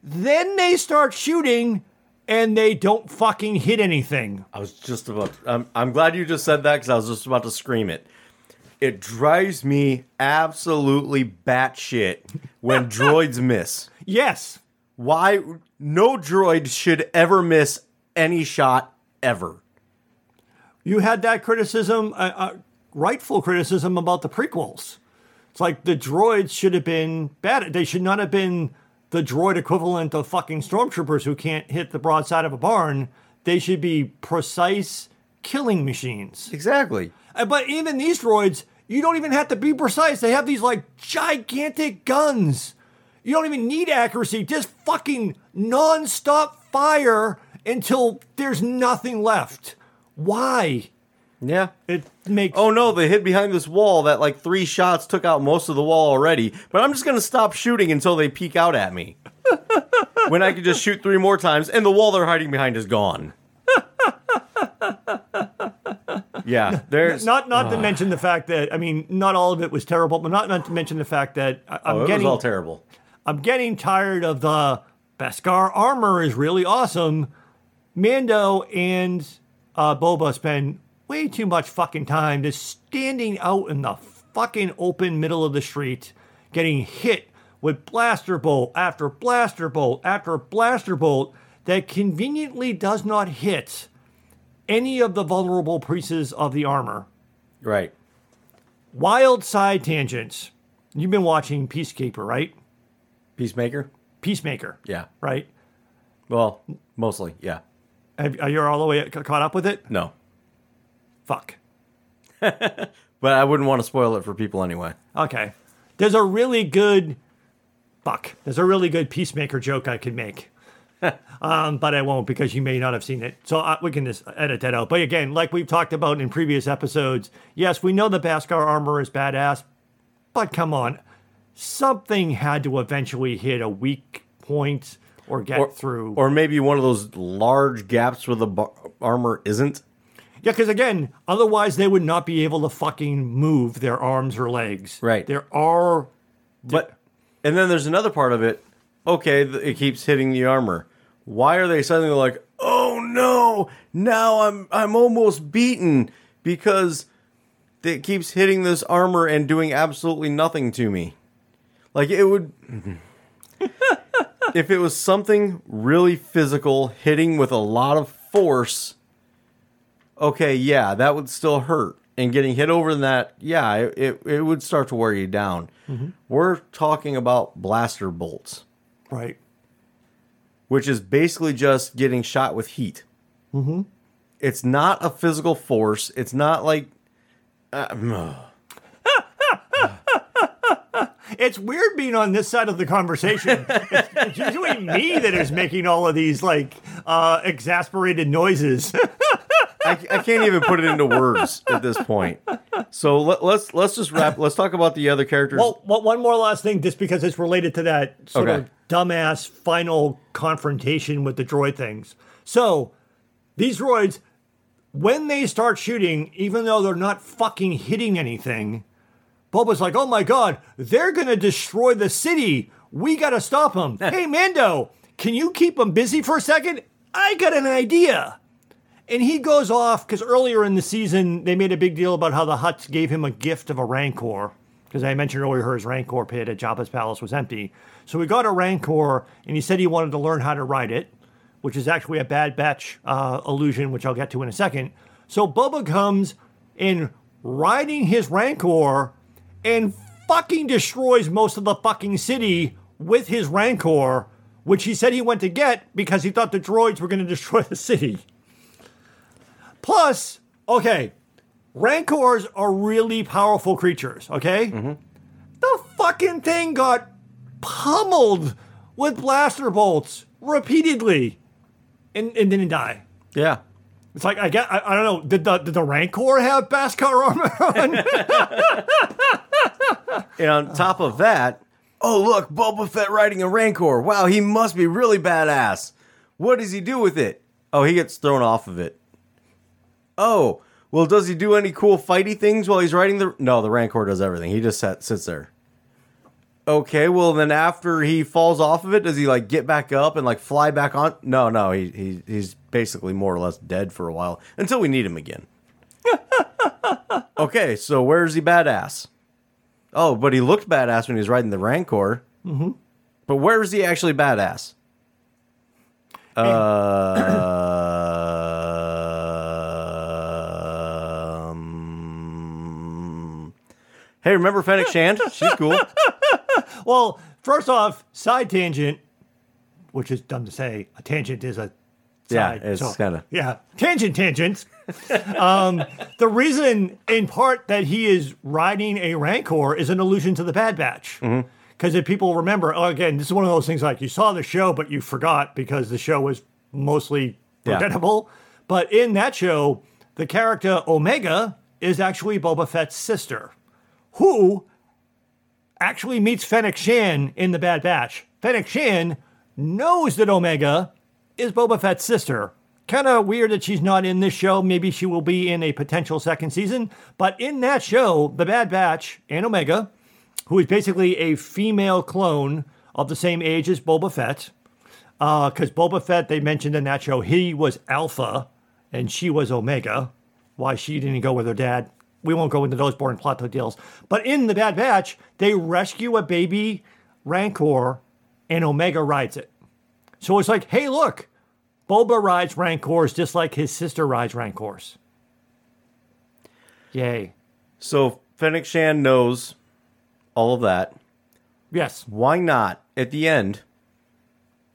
[SPEAKER 2] Then they start shooting and they don't fucking hit anything.
[SPEAKER 1] I was just about. I'm, I'm glad you just said that because I was just about to scream it. It drives me absolutely batshit when droids miss.
[SPEAKER 2] Yes.
[SPEAKER 1] Why? No droid should ever miss any shot ever.
[SPEAKER 2] You had that criticism, uh, uh, rightful criticism about the prequels. It's like the droids should have been bad. They should not have been the droid equivalent of fucking stormtroopers who can't hit the broadside of a barn. They should be precise killing machines.
[SPEAKER 1] Exactly.
[SPEAKER 2] Uh, But even these droids, you don't even have to be precise. They have these like gigantic guns. You don't even need accuracy. Just fucking non-stop fire until there's nothing left. Why?
[SPEAKER 1] Yeah.
[SPEAKER 2] It makes
[SPEAKER 1] Oh no, they hid behind this wall that like three shots took out most of the wall already. But I'm just gonna stop shooting until they peek out at me. when I could just shoot three more times and the wall they're hiding behind is gone. yeah, there's
[SPEAKER 2] not not to ah. mention the fact that I mean, not all of it was terrible, but not, not to mention the fact that I, I'm
[SPEAKER 1] oh, it
[SPEAKER 2] getting
[SPEAKER 1] was all terrible.
[SPEAKER 2] I'm getting tired of the Beskar armor is really awesome. Mando and uh, Boba spend way too much fucking time just standing out in the fucking open middle of the street, getting hit with blaster bolt after blaster bolt after blaster bolt that conveniently does not hit any of the vulnerable pieces of the armor.
[SPEAKER 1] Right.
[SPEAKER 2] Wild side tangents. You've been watching Peacekeeper, right?
[SPEAKER 1] Peacemaker?
[SPEAKER 2] Peacemaker,
[SPEAKER 1] Yeah.
[SPEAKER 2] right?
[SPEAKER 1] Well, mostly, yeah.
[SPEAKER 2] Have, are you all the way caught up with it?
[SPEAKER 1] No.
[SPEAKER 2] Fuck.
[SPEAKER 1] But I wouldn't want to spoil it for people anyway.
[SPEAKER 2] Okay. There's a really good fuck. There's a really good peacemaker joke I could make. um, but I won't because you may not have seen it. So uh, we can just edit that out. But again, like we've talked about in previous episodes, yes, we know the Beskar armor is badass, but come on. Something had to eventually hit a weak point or get
[SPEAKER 1] Or,
[SPEAKER 2] through.
[SPEAKER 1] or maybe one of those large gaps where the bar- armor isn't.
[SPEAKER 2] Yeah, because again, otherwise they would not be able to fucking move their arms or legs.
[SPEAKER 1] Right.
[SPEAKER 2] There are.
[SPEAKER 1] But and then there's another part of it. Okay, it keeps hitting the armor. Why are they suddenly like, "Oh no, now I'm I'm almost beaten because it keeps hitting this armor and doing absolutely nothing to me." Like it would if it was something really physical hitting with a lot of force, okay, yeah, that would still hurt. And getting hit over that, yeah, it, it, it would start to wear you down. We're talking about blaster bolts,
[SPEAKER 2] Right.
[SPEAKER 1] which is basically just getting shot with heat. Mm-hmm. It's not a physical force. It's not like. Uh,
[SPEAKER 2] It's weird being on this side of the conversation. it's, it's usually me that is making all of these like uh, exasperated noises.
[SPEAKER 1] I, I can't even put it into words at this point. So let, let's let's just wrap. Let's talk about the other characters.
[SPEAKER 2] well, well, one more last thing, just because it's related to that sort
[SPEAKER 1] Okay.
[SPEAKER 2] of dumbass final confrontation with the droid things. So these droids, when they start shooting, even though they're not fucking hitting anything, Boba's like, oh my god, they're gonna destroy the city. We gotta stop them. hey, Mando, can you keep them busy for a second? I got an idea. And he goes off because earlier in the season, they made a big deal about how the Hutts gave him a gift of a Rancor. Because I mentioned earlier his Rancor pit at Jabba's palace was empty. So he got a Rancor and he said he wanted to learn how to ride it, which is actually a Bad Batch uh, illusion, which I'll get to in a second. So Boba comes in riding his Rancor and fucking destroys most of the fucking city with his Rancor, which he said he went to get because he thought the droids were going to destroy the city. Plus, okay, Rancors are really powerful creatures, okay? Mm-hmm. The fucking thing got pummeled with blaster bolts repeatedly and, and didn't die.
[SPEAKER 1] Yeah.
[SPEAKER 2] It's like I get I, I don't know. Did the did the Rancor have Beskar armor on?
[SPEAKER 1] And on top of that, oh look, Boba Fett riding a Rancor. Wow, he must be really badass. What does he do with it? Oh, he gets thrown off of it. Oh, well, does he do any cool fighty things while he's riding the? No, the Rancor does everything. He just sat, sits there. Okay, well then after he falls off of it, does he like get back up and like fly back on? No, no, he, he he's basically more or less dead for a while until we need him again. okay, so where's he badass? Oh, but he looked badass when he was riding the Rancor. Mm-hmm. But where is he actually badass? Uh, Um, hey, remember Fennec Shand? She's cool.
[SPEAKER 2] well, first off, side tangent, which is dumb to say. A tangent is a
[SPEAKER 1] Yeah,
[SPEAKER 2] side.
[SPEAKER 1] it's kinda-
[SPEAKER 2] yeah tangent tangents. um, the reason, in part, that he is riding a Rancor is an allusion to the Bad Batch.
[SPEAKER 1] Mm-hmm.
[SPEAKER 2] Because if people remember, oh, again, this is one of those things like you saw the show, but you forgot because the show was mostly
[SPEAKER 1] Yeah.
[SPEAKER 2] forgettable. But in that show, the character Omega is actually Boba Fett's sister, who actually meets Fennec Shand in the Bad Batch. Fennec Shand knows that Omega is Boba Fett's sister. Kind of weird that she's not in this show. Maybe she will be in a potential second season. But in that show, The Bad Batch and Omega, who is basically a female clone of the same age as Boba Fett, uh, because Boba Fett, they mentioned in that show, he was Alpha and she was Omega. Why she didn't go with her dad, we won't go into those boring plot details. But in the Bad Batch, they rescue a baby Rancor, and Omega rides it. So it's like, hey, look, Boba rides Rancors just like his sister rides Rancors. Yay!
[SPEAKER 1] So Fennec Shand knows all of that.
[SPEAKER 2] Yes,
[SPEAKER 1] Why not at the end?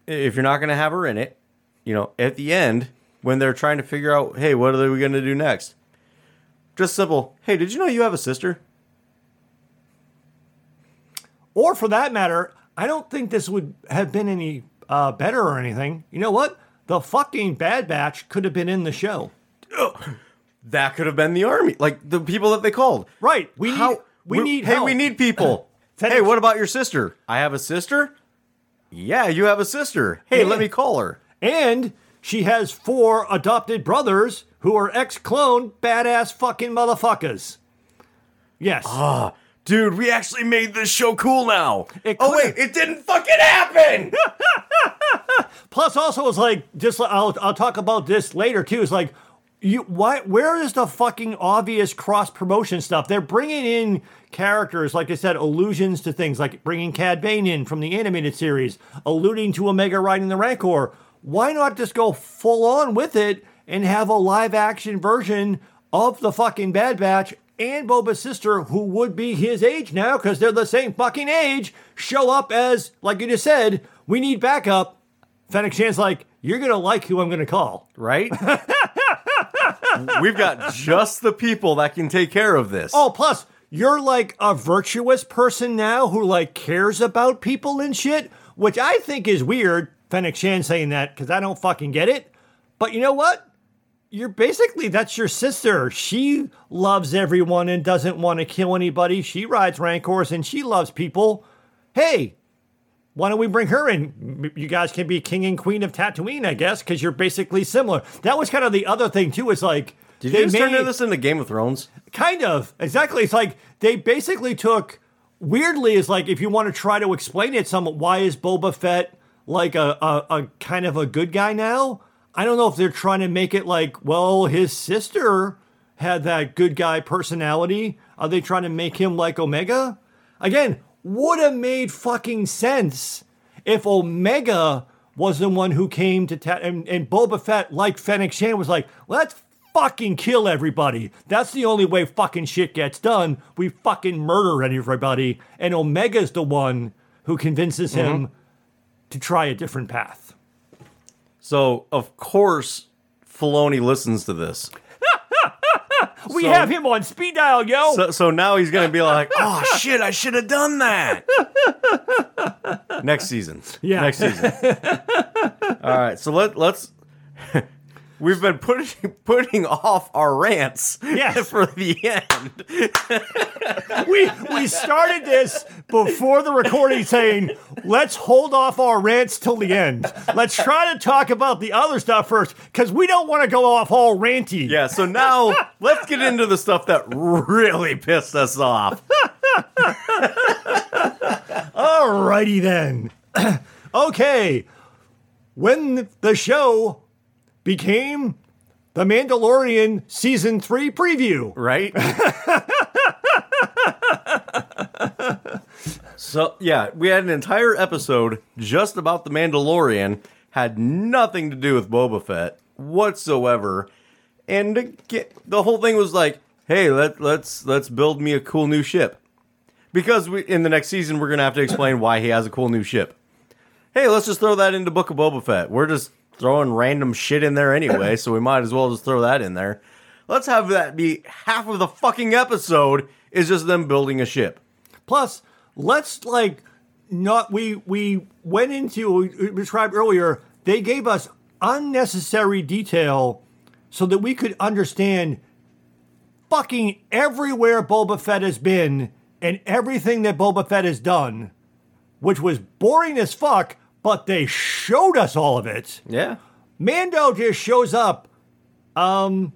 [SPEAKER 1] If you're not going to have her in it, you know, at the end when they're trying to figure out, hey, what are we going to do next? Just simple. Hey, did you know you have a sister?
[SPEAKER 2] or for that matter, I don't think this would have been any uh, better or anything. You know what? The fucking Bad Batch could have been in the show.
[SPEAKER 1] That could have been the army, like the people that they called.
[SPEAKER 2] Right. We need.
[SPEAKER 1] How
[SPEAKER 2] we need.
[SPEAKER 1] Hey,
[SPEAKER 2] help.
[SPEAKER 1] we need people. Hey, what about your sister? I have a sister. Yeah, you have a sister. Hey,
[SPEAKER 2] Yeah.
[SPEAKER 1] let me call her.
[SPEAKER 2] And she has four adopted brothers who are ex-clone badass fucking motherfuckers. Yes.
[SPEAKER 1] Ah, dude, we actually made this show cool now.
[SPEAKER 2] It
[SPEAKER 1] oh wait, it didn't fucking happen.
[SPEAKER 2] Plus, also, it's like just I'll I'll talk about this later too. It's like you why where is the fucking obvious cross promotion stuff? They're bringing in characters, like I said, allusions to things like bringing Cad Bane in from the animated series, alluding to Omega riding the Rancor. Why not just go full on with it and have a live action version of the fucking Bad Batch and Boba's sister, who would be his age now because they're the same fucking age, show up as, like you just said, we need backup. Fennec Shand's like, you're gonna like who I'm gonna call.
[SPEAKER 1] right? We've got just the people that can take care of this.
[SPEAKER 2] Oh, plus you're like a virtuous person now who like cares about people and shit, which I think is weird. Fennec Shand saying that because I don't fucking get it. But you know what? You're basically that's your sister. She loves everyone and doesn't want to kill anybody. She rides rancors and she loves people. Hey, why don't we bring her in? You guys can be king and queen of Tatooine, I guess, because you're basically similar. That was kind of the other thing too. Is like
[SPEAKER 1] Did
[SPEAKER 2] they
[SPEAKER 1] you just turn
[SPEAKER 2] made-
[SPEAKER 1] this into Game of Thrones?
[SPEAKER 2] Kind of. Exactly. It's like they basically took weirdly is like if you want to try to explain it some why is Boba Fett like a, a, a kind of a good guy now? I don't know if they're trying to make it like, well, his sister had that good guy personality. Are they trying to make him like Omega? Again, would have made fucking sense if Omega was the one who came to ta- and, and Boba Fett, like Fennec Shand, was like, let's fucking kill everybody. That's the only way fucking shit gets done. We fucking murder everybody. And Omega's the one who convinces him mm-hmm. To try a different path.
[SPEAKER 1] So of course, Filoni listens to this.
[SPEAKER 2] We
[SPEAKER 1] So-
[SPEAKER 2] have him on speed dial, yo.
[SPEAKER 1] So, so now he's gonna be like, "Oh shit, I should have done that." Next season,
[SPEAKER 2] Yeah.
[SPEAKER 1] Next season. All right, so let let's. We've been putting putting off our rants
[SPEAKER 2] Yes.
[SPEAKER 1] for the end.
[SPEAKER 2] we we started this before the recording saying let's hold off our rants till the end. Let's try to talk about the other stuff first because we don't want to go off all ranty.
[SPEAKER 1] Yeah, so now let's get into the stuff that really pissed us off.
[SPEAKER 2] Alrighty then. okay. When the show became the Mandalorian season three preview.
[SPEAKER 1] right? so yeah, we had an entire episode just about the Mandalorian, had nothing to do with Boba Fett whatsoever, and the whole thing was like, "Hey, let let's let's build me a cool new ship," because we in the next season we're gonna have to explain why he has a cool new ship. Hey, let's just throw that into Book of Boba Fett. We're just throwing random shit in there anyway, so we might as well just throw that in there. Let's have that be half of the fucking episode is just them building a ship.
[SPEAKER 2] Plus, let's like not we we went into we described earlier. They gave us unnecessary detail so that we could understand fucking everywhere Boba Fett has been and everything that Boba Fett has done, which was boring as fuck. But they showed us all of it.
[SPEAKER 1] Yeah.
[SPEAKER 2] Mando just shows up. Um,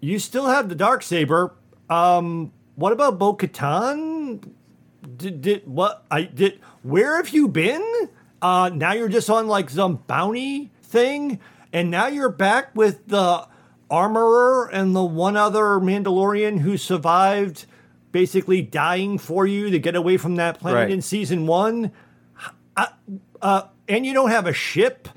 [SPEAKER 2] you still have the dark saber. Um, what about Bo Katan? Did, did what I did? Where have you been? Uh, now you're just on like some bounty thing, and now you're back with the armorer and the one other Mandalorian who survived, basically dying for you to get away from that planet
[SPEAKER 1] Right.
[SPEAKER 2] in season one. Uh, and you don't have a ship.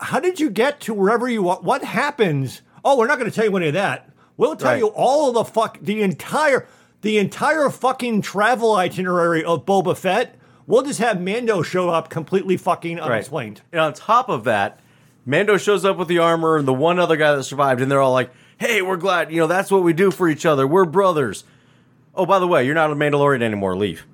[SPEAKER 2] How did you get to wherever you are? What happens? Oh, we're not going to tell you any of that. We'll tell
[SPEAKER 1] Right.
[SPEAKER 2] you all of the fuck, the entire, the entire fucking travel itinerary of Boba Fett. We'll just have Mando show up completely fucking unexplained.
[SPEAKER 1] And on top of that, Mando shows up with the armor and the one other guy that survived, and they're all like, "Hey, we're glad. You know, that's what we do for each other. We're brothers." Oh, by the way, you're not a Mandalorian anymore. Leave.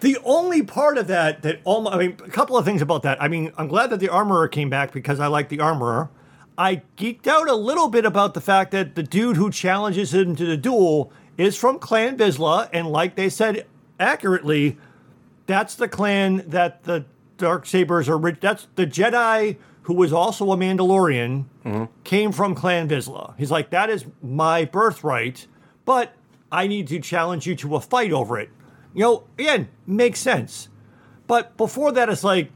[SPEAKER 2] The only part of that that almost, I mean, a couple of things about that. I mean, I'm glad that the armorer came back because I like the armorer. I geeked out a little bit about the fact that the dude who challenges him to the duel is from Clan Vizsla, and like they said accurately, that's the clan that the dark sabers are. ri- That's the Jedi who was also a Mandalorian mm-hmm. came from Clan Vizsla. He's like, that is my birthright, but I need to challenge you to a fight over it. You know, again, makes sense. But before that, it's like,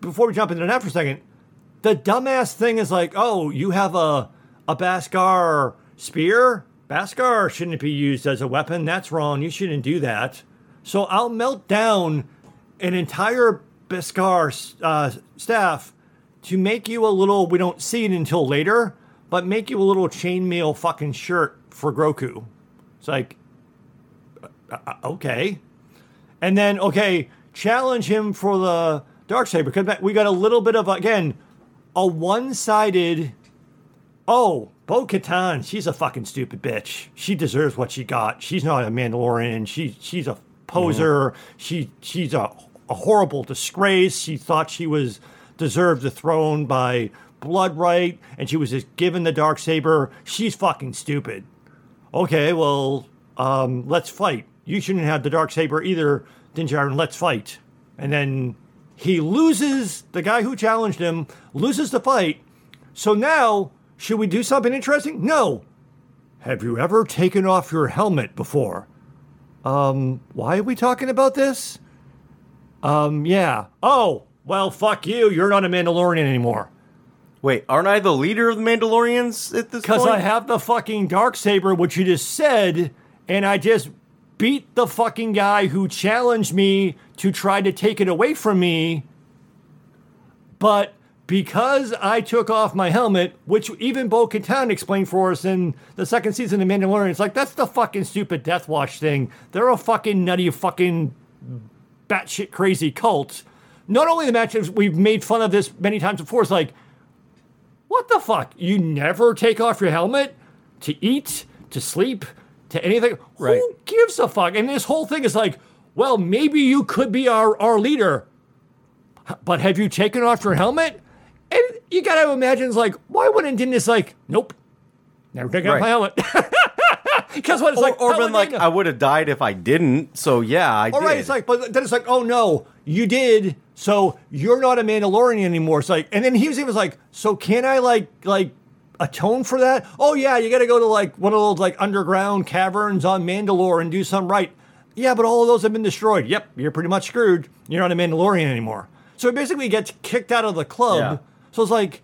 [SPEAKER 2] before we jump into that for a second, the dumbass thing is like, oh, you have a a Beskar spear? Beskar shouldn't be used as a weapon. That's wrong. You shouldn't do that. So I'll melt down an entire Beskar uh, staff to make you a little. We don't see it until later, but make you a little chainmail fucking shirt for Grogu. It's like, uh, uh, okay. And then, okay, challenge him for the dark saber. Because we got a little bit of again a one-sided. Oh, Bo Katan, she's a fucking stupid bitch. She deserves what she got. She's not a Mandalorian. She she's a poser. She she's a, a horrible disgrace. She thought she was deserved the throne by blood right, and she was just given the dark saber. She's fucking stupid. Okay, well, um, let's fight. You shouldn't have the dark saber either, Din Djarin. Let's fight. And then he loses, the guy who challenged him loses the fight. So now, should we do something interesting? No. Have you ever taken off your helmet before? Um, why are we talking about this? Um, yeah. Oh, well, fuck you. You're not a Mandalorian anymore.
[SPEAKER 1] Wait, aren't I the leader of the Mandalorians at this
[SPEAKER 2] Because? I have the fucking dark saber, which you just said, and I just beat the fucking guy who challenged me to try to take it away from me. But because I took off my helmet, which even Bo Katan explained for us in the second season of Mandalorian, it's like that's the fucking stupid Death Watch thing. They're a fucking nutty fucking batshit crazy cult. Not only the matches we've made fun of this many times before, it's like what the fuck? You never take off your helmet to eat, to sleep, to anything?
[SPEAKER 1] Right.
[SPEAKER 2] Who gives a fuck? And this whole thing is like, well, maybe you could be our, our leader, but have you taken off your helmet? And you gotta imagine, it's like, why wouldn't Dennis like, nope, never taken off my helmet? Because what it's
[SPEAKER 1] or,
[SPEAKER 2] like,
[SPEAKER 1] or been like,
[SPEAKER 2] they?
[SPEAKER 1] I would have died if I didn't. So yeah, I
[SPEAKER 2] All
[SPEAKER 1] did.
[SPEAKER 2] right, it's like, but then it's like, oh no, you did, so you're not a Mandalorian anymore. It's like, and then he was, even was like, so can I like like atone for that? Oh yeah, you got to go to like one of those like underground caverns on Mandalore and do some right. Yeah, but all of those have been destroyed. Yep, you're pretty much screwed. You're not a Mandalorian anymore. So he basically gets kicked out of the club.
[SPEAKER 1] Yeah.
[SPEAKER 2] So it's like,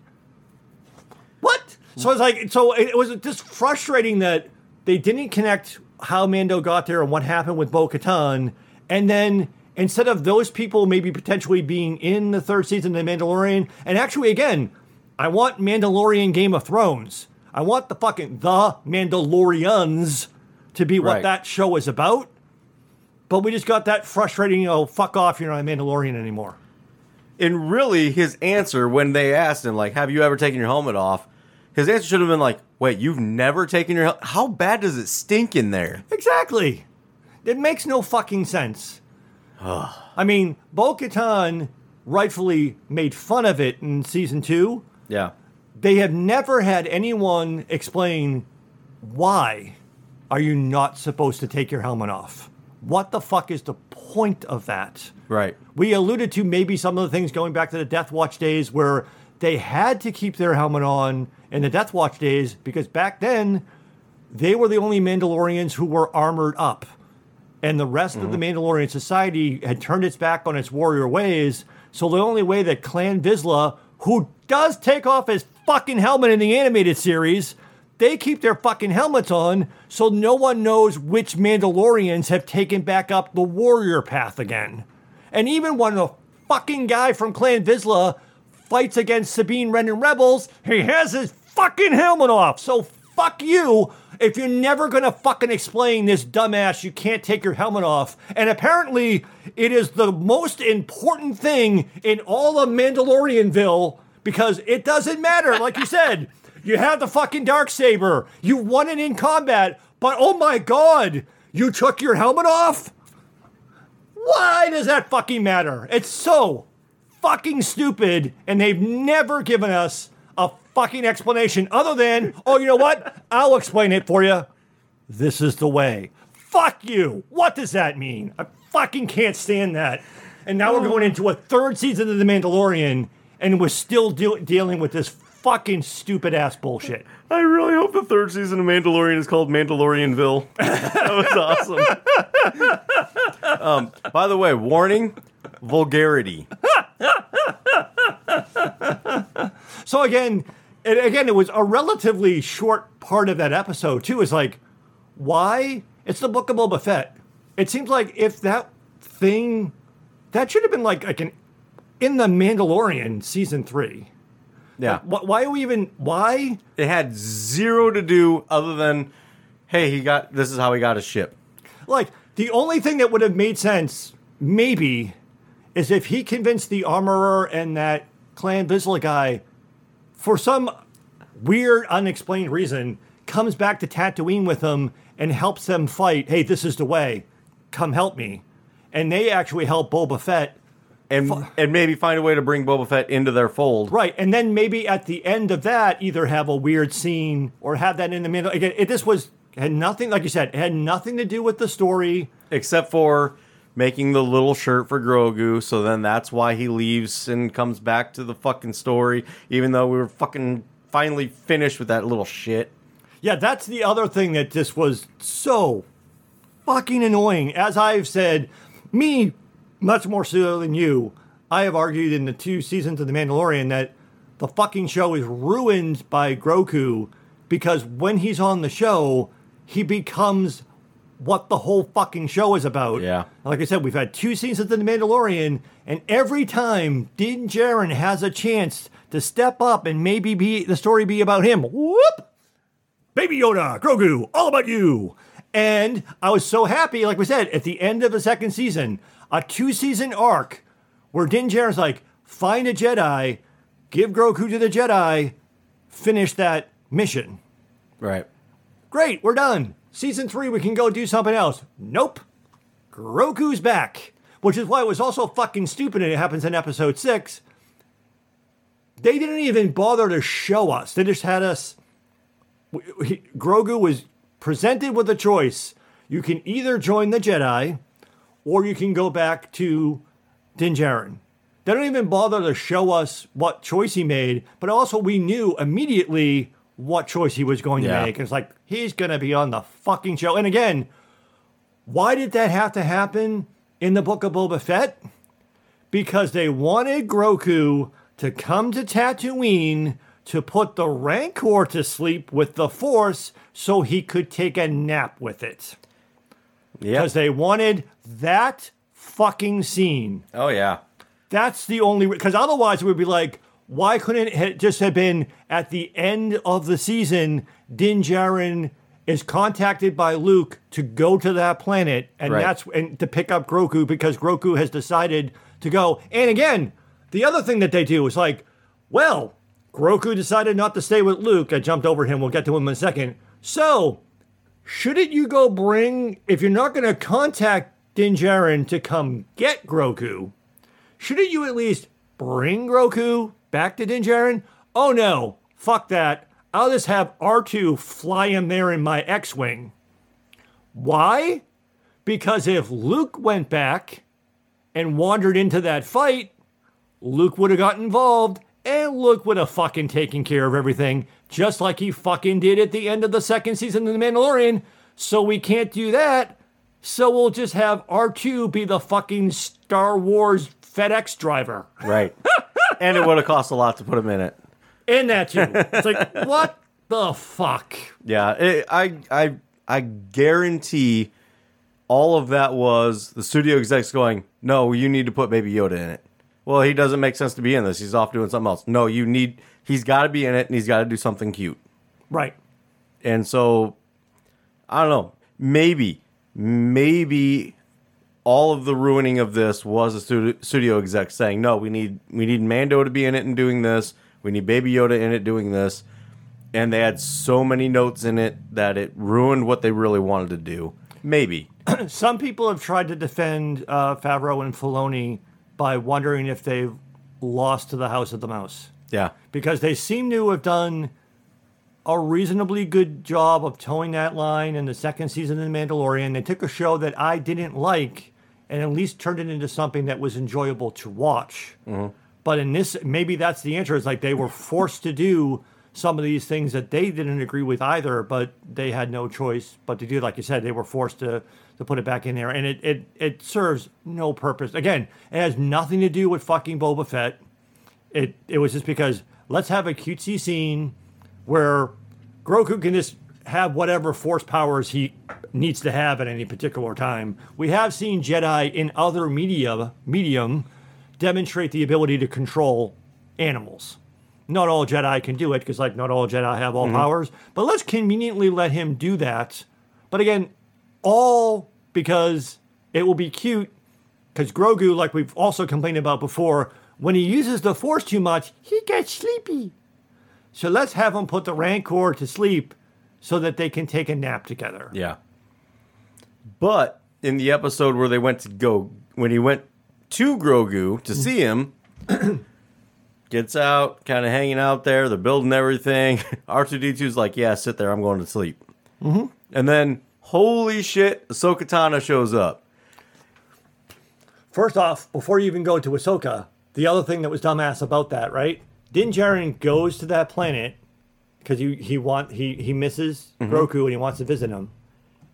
[SPEAKER 2] what? So it's like, so it was just frustrating that they didn't connect how Mando got there and what happened with Bo Katan. And then instead of those people maybe potentially being in the third season of The Mandalorian, and actually, again, I want Mandalorian Game of Thrones. I want the fucking The Mandalorians to be what
[SPEAKER 1] Right.
[SPEAKER 2] that show is about. But we just got that frustrating, you know, fuck off, you're not a Mandalorian anymore.
[SPEAKER 1] and really, his answer when they asked him, like, "Have you ever taken your helmet off?" His answer should have been like, "Wait, you've never taken your helmet? How bad does it stink in there?"
[SPEAKER 2] Exactly. It makes no fucking sense. I mean, Bo Katan rightfully made fun of it in season two.
[SPEAKER 1] Yeah.
[SPEAKER 2] They have never had anyone explain why are you not supposed to take your helmet off? What the fuck is the point of that?
[SPEAKER 1] Right.
[SPEAKER 2] We alluded to maybe some of the things going back to the Death Watch days where they had to keep their helmet on in the Death Watch days because back then they were the only Mandalorians who were armored up. And the rest of the mm-hmm. Mandalorian society had turned its back on its warrior ways. So the only way that Clan Vizsla, who does take off his fucking helmet in the animated series, they keep their fucking helmets on so no one knows which Mandalorians have taken back up the warrior path again. And even when the fucking guy from Clan Vizsla fights against Sabine Wren and Rebels, he has his fucking helmet off. So fuck you if you're never gonna fucking explain this dumbass you can't take your helmet off. And apparently it is the most important thing in all of Mandalorianville because it doesn't matter, like you said. You have the fucking dark saber. You won it in combat, but oh my god, you took your helmet off? Why does that fucking matter? It's so fucking stupid, and they've never given us a fucking explanation other than, oh, you know what? I'll explain it for you. This is the way. Fuck you. What does that mean? I fucking can't stand that. And now we're going into a third season of The Mandalorian, and we're still de- dealing with this fucking stupid ass bullshit.
[SPEAKER 1] I really hope the third season of Mandalorian is called Mandalorianville. that was awesome. um, by the way, warning: vulgarity.
[SPEAKER 2] So again, and again, it was a relatively short part of that episode too. Is like, why? It's the Book of Boba Fett. It seems like if that thing, that should have been like like an in the Mandalorian season three.
[SPEAKER 1] Yeah,
[SPEAKER 2] Why, why are we even? Why?
[SPEAKER 1] it had zero to do other than, hey, he got this is how he got his ship.
[SPEAKER 2] Like the only thing that would have made sense, maybe, is if he convinced the armorer and that Clan Vizsla guy, for some weird, unexplained reason, comes back to Tatooine with them and helps them fight. Hey, this is the way. Come help me. And they actually help Boba Fett.
[SPEAKER 1] And and maybe find a way to bring Boba Fett into their fold.
[SPEAKER 2] Right. And then maybe at the end of that, either have a weird scene or have that in the middle. Again, it, this was had nothing, like you said, it had nothing to do with the story.
[SPEAKER 1] except for making the little shirt for Grogu. So then that's why he leaves and comes back to the fucking story, even though we were fucking finally finished with that little shit.
[SPEAKER 2] Yeah, that's the other thing that just was so fucking annoying. As I've said, me much more so than you, I have argued in the two seasons of The Mandalorian that the fucking show is ruined by Grogu because when he's on the show, he becomes what the whole fucking show is about.
[SPEAKER 1] Yeah.
[SPEAKER 2] Like I said, we've had two seasons of The Mandalorian, and every time Din Djarin has a chance to step up and maybe be the story be about him, whoop! Baby Yoda, Grogu, all about you. And I was so happy, like we said, at the end of the second season, a two season arc where Din Djarin's like, find a Jedi, give Grogu to the Jedi, finish that mission.
[SPEAKER 1] Right.
[SPEAKER 2] Great, we're done. Season three, we can go do something else. Nope. Grogu's back. Which is why it was also fucking stupid, and it happens in episode six. They didn't even bother to show us. They just had us. he- Grogu was presented with a choice. You can either join the Jedi, or you can go back to Din Djarin. They don't even bother to show us what choice he made, but also we knew immediately what choice he was going to
[SPEAKER 1] Yeah.
[SPEAKER 2] make. It's like he's going to be on the fucking show. And again, why did that have to happen in the book of Boba Fett? Because they wanted Grogu to come to Tatooine to put the Rancor to sleep with the Force so he could take a nap with it.
[SPEAKER 1] Yeah.
[SPEAKER 2] Because they wanted that fucking scene.
[SPEAKER 1] Oh yeah.
[SPEAKER 2] That's the only because otherwise it would be like, why couldn't it just have been at the end of the season? Din Djarin is contacted by Luke to go to that planet, and
[SPEAKER 1] Right.
[SPEAKER 2] that's and to pick up Grogu because Grogu has decided to go. And again, the other thing that they do is like, well, Grogu decided not to stay with Luke. I jumped over him. We'll get to him in a second. So, shouldn't you go bring if you're not going to contact Din Djarin to come get Grogu? Shouldn't you at least bring Grogu back to Din Djarin? Oh no, fuck that. I'll just have R2 fly him there in my X Wing. Why? Because if Luke went back and wandered into that fight, Luke would have got involved and Luke would have fucking taken care of everything, just like he fucking did at the end of the second season of The Mandalorian. So we can't do that. So we'll just have R2 be the fucking Star Wars FedEx driver.
[SPEAKER 1] Right. and it would have cost a lot to put him in it.
[SPEAKER 2] In that too. It's like, what the fuck?
[SPEAKER 1] Yeah, it, I I I guarantee all of that was the studio execs going, "No, you need to put Baby Yoda in it." Well, he doesn't make sense to be in this. He's off doing something else. No, you need. He's got to be in it, and he's got to do something cute.
[SPEAKER 2] Right.
[SPEAKER 1] And so, I don't know. Maybe, maybe all of the ruining of this was a studio, studio exec saying, "No, we need we need Mando to be in it and doing this. We need Baby Yoda in it doing this." And they had so many notes in it that it ruined what they really wanted to do. Maybe.
[SPEAKER 2] Some people have tried to defend uh, Favreau and Filoni by wondering if they've lost to the House of the Mouse.
[SPEAKER 1] Yeah.
[SPEAKER 2] because they seem to have done a reasonably good job of toeing that line in the second season of The Mandalorian. They took a show that I didn't like and at least turned it into something that was enjoyable to watch. Mm-hmm. But in this, maybe that's the answer. It's like they were forced to do some of these things that they didn't agree with either, but they had no choice but to do. Like you said, they were forced to to put it back in there, and it it it serves no purpose. Again, it has nothing to do with fucking Boba Fett it it was just because let's have a cutesy scene where Grogu can just have whatever force powers he needs to have at any particular time. We have seen Jedi in other media medium demonstrate the ability to control animals. Not all Jedi can do it because like not all Jedi have all mm-hmm. powers, but let's conveniently let him do that. But again, all because it will be cute because Grogu, like we've also complained about before, when he uses the Force too much, he gets sleepy. So let's have him put the Rancor to sleep so that they can take a nap together.
[SPEAKER 1] Yeah. But in the episode where they went to go, when he went to Grogu to see him, gets out, kind of hanging out there. They're building everything. R2D2's like, yeah, sit there. I'm going to sleep. Mm-hmm. And then, holy shit, Ahsoka Tano shows up.
[SPEAKER 2] First off, before you even go to Ahsoka, the other thing that was dumbass about that, right? Din Djarin goes to that planet because he he want he he misses mm-hmm. Grogu and he wants to visit him.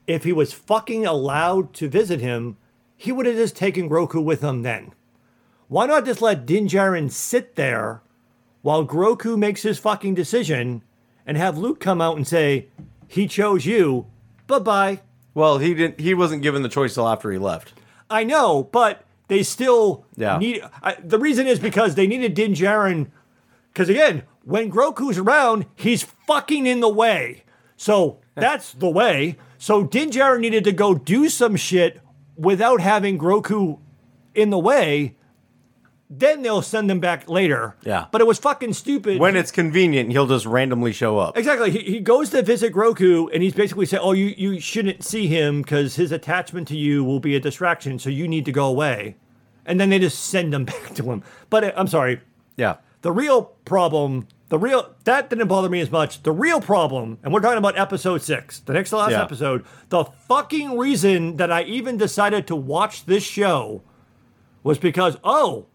[SPEAKER 2] If he was fucking allowed to visit him, he would have just taken Grogu with him then. Why not just let Din Djarin sit there while Grogu makes his fucking decision and have Luke come out and say, he chose you, bye bye.
[SPEAKER 1] Well, he didn't. He wasn't given the choice till after he left.
[SPEAKER 2] I know, but they still
[SPEAKER 1] Yeah.
[SPEAKER 2] need. I, the reason is because they needed Din Djarin. Because again, when Grogu's around, he's fucking in the way. So that's the way. So Din Djarin needed to go do some shit without having Grogu in the way. Then they'll send him back later.
[SPEAKER 1] Yeah.
[SPEAKER 2] But it was fucking stupid.
[SPEAKER 1] When it's convenient, he'll just randomly show up.
[SPEAKER 2] Exactly. He, he goes to visit Grogu and he's basically saying, Oh, you, you shouldn't see him because his attachment to you will be a distraction, so you need to go away. And then they just send him back to him. But uh, I'm sorry.
[SPEAKER 1] Yeah.
[SPEAKER 2] The real problem, the real, that didn't bother me as much. The real problem, and we're talking about episode six, the next to last
[SPEAKER 1] Yeah.
[SPEAKER 2] episode, the fucking reason that I even decided to watch this show was because, oh,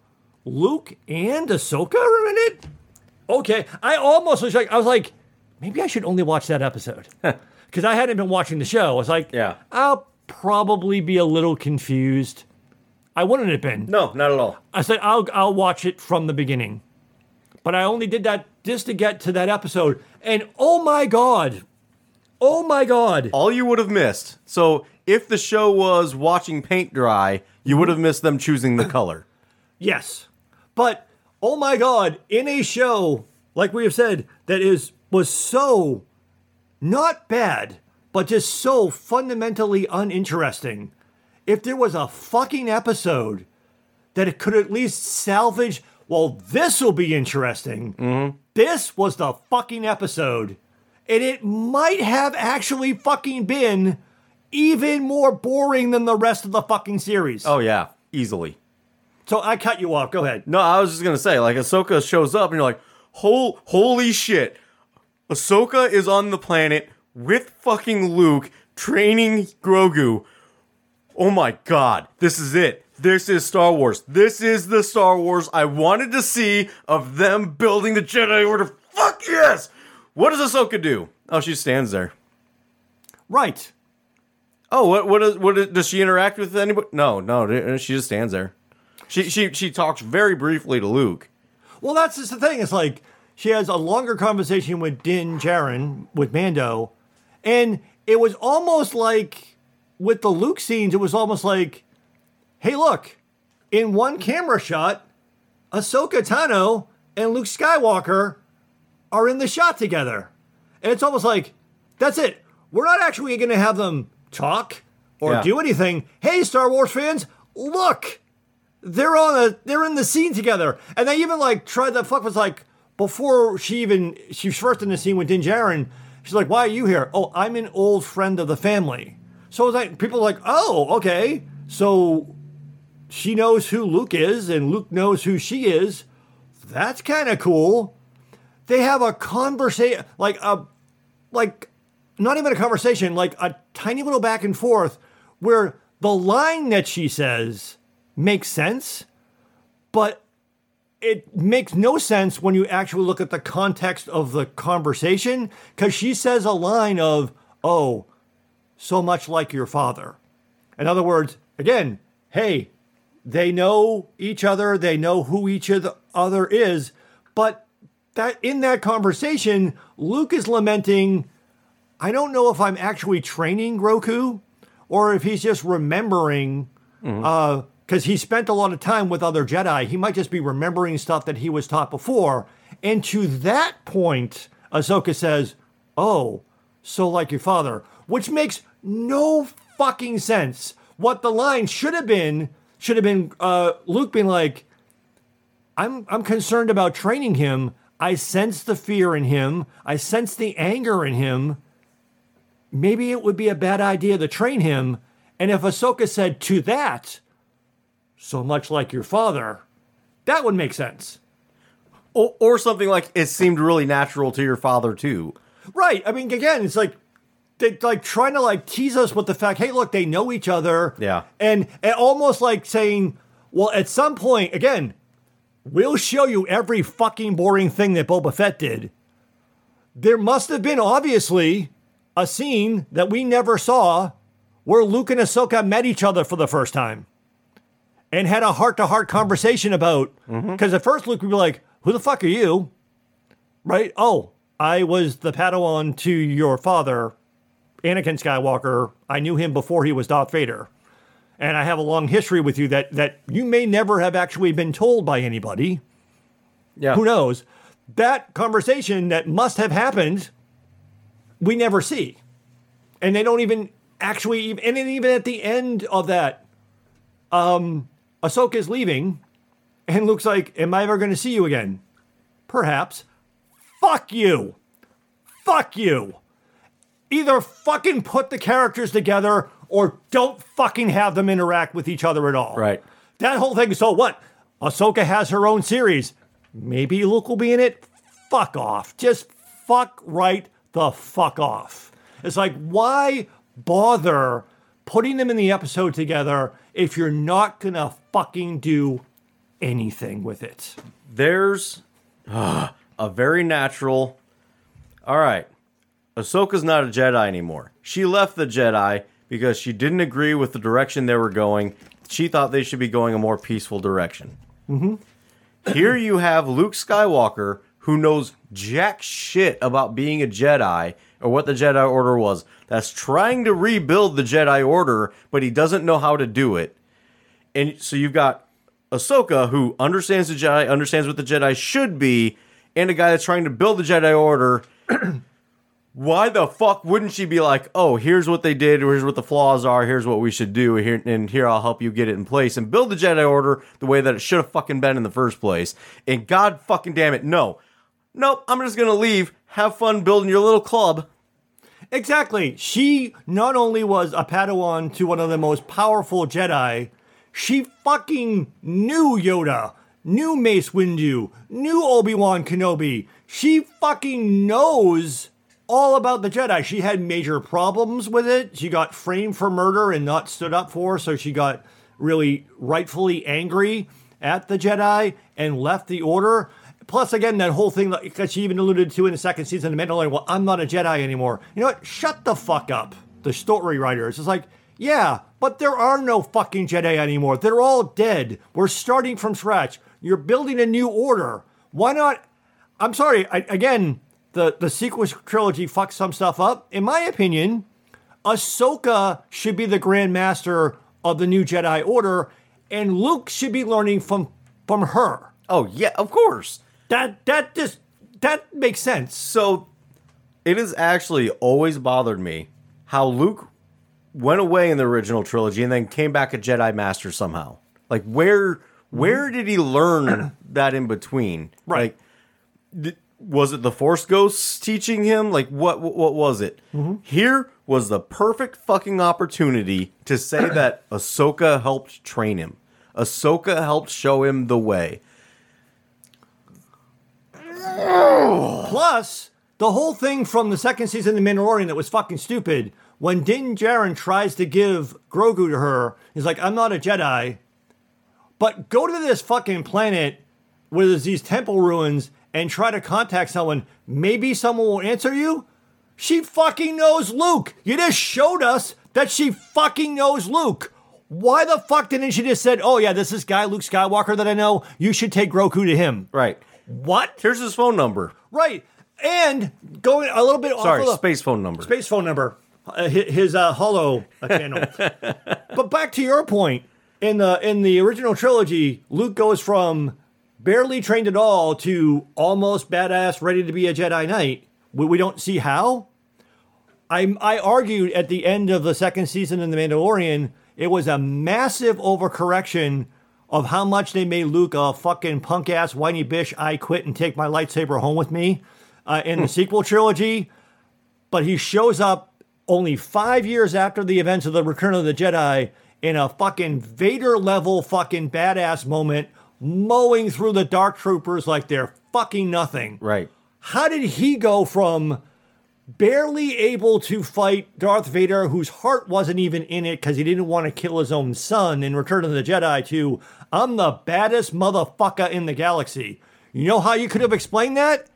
[SPEAKER 2] Luke and Ahsoka are in it? Okay. I almost was like, I was like, maybe I should only watch that episode. Because I hadn't been watching the show. I was like,
[SPEAKER 1] Yeah.
[SPEAKER 2] I'll probably be a little confused. I wouldn't have been.
[SPEAKER 1] No, not at all.
[SPEAKER 2] I said I'll I'll watch it from the beginning. But I only did that just to get to that episode. And oh my god. Oh my god.
[SPEAKER 1] All you would have missed. So if the show was watching paint dry, you would have missed them choosing the color.
[SPEAKER 2] Yes. But oh my god, in a show like we have said that is was so not bad, but just so fundamentally uninteresting. If there was a fucking episode that it could at least salvage, well, this will be interesting. Mm-hmm. This was the fucking episode. And it might have actually fucking been even more boring than the rest of the fucking series.
[SPEAKER 1] Oh yeah, easily.
[SPEAKER 2] So I cut you off. Go ahead.
[SPEAKER 1] No, I was just gonna say, like Ahsoka shows up and you're like, Hol- holy shit. Ahsoka is on the planet with fucking Luke training Grogu. Oh my god, this is it. This is Star Wars. This is the Star Wars I wanted to see of them building the Jedi Order. Fuck yes! What does Ahsoka do? Oh, she stands there.
[SPEAKER 2] Right.
[SPEAKER 1] Oh, what what is, what is, does she interact with anybody? No, no, uh, she just stands there. She she she talks very briefly to Luke.
[SPEAKER 2] Well, that's just the thing. It's like she has a longer conversation with Din Djarin, with Mando, and it was almost like with the Luke scenes, it was almost like, hey, look, in one camera shot, Ahsoka Tano and Luke Skywalker are in the shot together. And it's almost like, that's it. We're not actually going to have them talk or
[SPEAKER 1] Yeah.
[SPEAKER 2] do anything. Hey, Star Wars fans, look, they're on a they're in the scene together. And they even like tried the fuck was like before she even she was first in the scene with Din Djarin, she's like, Why are you here? Oh, I'm an old friend of the family. So it's like people are like, Oh, okay. So she knows who Luke is and Luke knows who she is. That's kind of cool. They have a conversation like a like not even a conversation, like a tiny little back and forth where the line that she says makes sense, but it makes no sense when you actually look at the context of the conversation because she says a line of, oh, so much like your father. In other words, again, hey, they know each other, they know who each other is, but that in that conversation, Luke is lamenting, I don't know if I'm actually training Grogu or if he's just remembering mm-hmm. uh, because he spent a lot of time with other Jedi. He might just be remembering stuff that he was taught before. And to that point, Ahsoka says, Oh, so like your father, which makes no fucking sense. What the line should have been should have been uh, Luke being like, I'm I'm concerned about training him. I sense the fear in him. I sense the anger in him. Maybe it would be a bad idea to train him. And if Ahsoka said to that, so much like your father, that would make sense.
[SPEAKER 1] Or, or something like it seemed really natural to your father too.
[SPEAKER 2] Right. I mean, again, it's like they like trying to like tease us with the fact, hey, look, they know each other.
[SPEAKER 1] Yeah.
[SPEAKER 2] And, and almost like saying, Well, at some point, again, we'll show you every fucking boring thing that Boba Fett did. There must have been, obviously, a scene that we never saw where Luke and Ahsoka met each other for the first time and had a heart to heart conversation about. Mm-hmm. Because at first, Luke would be like, Who the fuck are you? Right? Oh, I was the Padawan to your father, Anakin Skywalker. I knew him before he was Darth Vader. And I have a long history with you that, that you may never have actually been told by anybody.
[SPEAKER 1] Yeah.
[SPEAKER 2] Who knows? That conversation that must have happened, we never see. And they don't even actually, even- and then even at the end of that, um, Ahsoka's leaving, and Luke's like, Am I ever going to see you again? Perhaps. Fuck you. Fuck you. Either fucking put the characters together or don't fucking have them interact with each other at all.
[SPEAKER 1] Right.
[SPEAKER 2] That whole thing. So what? Ahsoka has her own series. Maybe Luke will be in it. Fuck off. Just fuck right the fuck off. It's like, why bother putting them in the episode together if you're not gonna fucking do anything with it?
[SPEAKER 1] There's ah, a very natural. All right. Ahsoka's not a Jedi anymore. She left the Jedi because she didn't agree with the direction they were going. She thought they should be going a more peaceful direction. Mm-hmm. Here you have Luke Skywalker, who knows jack shit about being a Jedi or what the Jedi Order was, that's trying to rebuild the Jedi Order, but he doesn't know how to do it. And so you've got Ahsoka, who understands the Jedi, understands what the Jedi should be, and a guy that's trying to build the Jedi Order. Why the fuck wouldn't she be like, oh, here's what they did, here's what the flaws are, here's what we should do, here and here I'll help you get it in place and build the Jedi Order the way that it should have fucking been in the first place. And God fucking damn it, no. Nope, I'm just gonna leave. Have fun building your little club.
[SPEAKER 2] Exactly. She not only was a Padawan to one of the most powerful Jedi, she fucking knew Yoda, knew Mace Windu, knew Obi Wan Kenobi. She fucking knows all about the Jedi. She had major problems with it. She got framed for murder and not stood up for, so she got really rightfully angry at the Jedi and left the Order. Plus, again, that whole thing that she even alluded to in the second season of Mandalorian. Well, I'm not a Jedi anymore. You know what? Shut the fuck up. The story writers. It's like, yeah, but there are no fucking Jedi anymore. They're all dead. We're starting from scratch. You're building a new order. Why not? I'm sorry. I, again, the the sequel trilogy fucks some stuff up. In my opinion, Ahsoka should be the Grand Master of the new Jedi Order, and Luke should be learning from from her.
[SPEAKER 1] Oh yeah, of course.
[SPEAKER 2] That that just that makes sense.
[SPEAKER 1] So it has actually always bothered me how Luke went away in the original trilogy and then came back a Jedi Master somehow. Like where where mm-hmm. did he learn that in between?
[SPEAKER 2] Right.
[SPEAKER 1] Like was it the Force ghosts teaching him? Like what what, what was it? Mm-hmm. Here was the perfect fucking opportunity to say that Ahsoka helped train him. Ahsoka helped show him the way.
[SPEAKER 2] Plus, the whole thing from the second season of The Mandalorian that was fucking stupid. When Din Djarin tries to give Grogu to her, he's like, I'm not a Jedi. But go to this fucking planet where there's these temple ruins and try to contact someone. Maybe someone will answer you. She fucking knows Luke. You just showed us that she fucking knows Luke. Why the fuck didn't she just said, "Oh yeah, this is guy Luke Skywalker that I know. You should take Grogu to him."
[SPEAKER 1] Right.
[SPEAKER 2] What?
[SPEAKER 1] Here's his phone number.
[SPEAKER 2] Right. And going a little bit
[SPEAKER 1] Sorry,
[SPEAKER 2] off of
[SPEAKER 1] space phone number.
[SPEAKER 2] space phone number, uh, hi- his uh, hollow uh, channel. but back to your point, in the in the original trilogy, Luke goes from barely trained at all to almost badass, ready to be a Jedi Knight. We, we don't see how. I I argued at the end of the second season in The Mandalorian, it was a massive overcorrection of how much they made Luke a fucking punk ass whiny bitch. I quit and take my lightsaber home with me uh, in the sequel trilogy. But he shows up only five years after the events of the Return of the Jedi in a fucking Vader level fucking badass moment, mowing through the Dark Troopers like they're fucking nothing.
[SPEAKER 1] Right.
[SPEAKER 2] How did he go from barely able to fight Darth Vader, whose heart wasn't even in it because he didn't want to kill his own son in Return of the Jedi, to I'm the baddest motherfucker in the galaxy. You know how you could have explained that?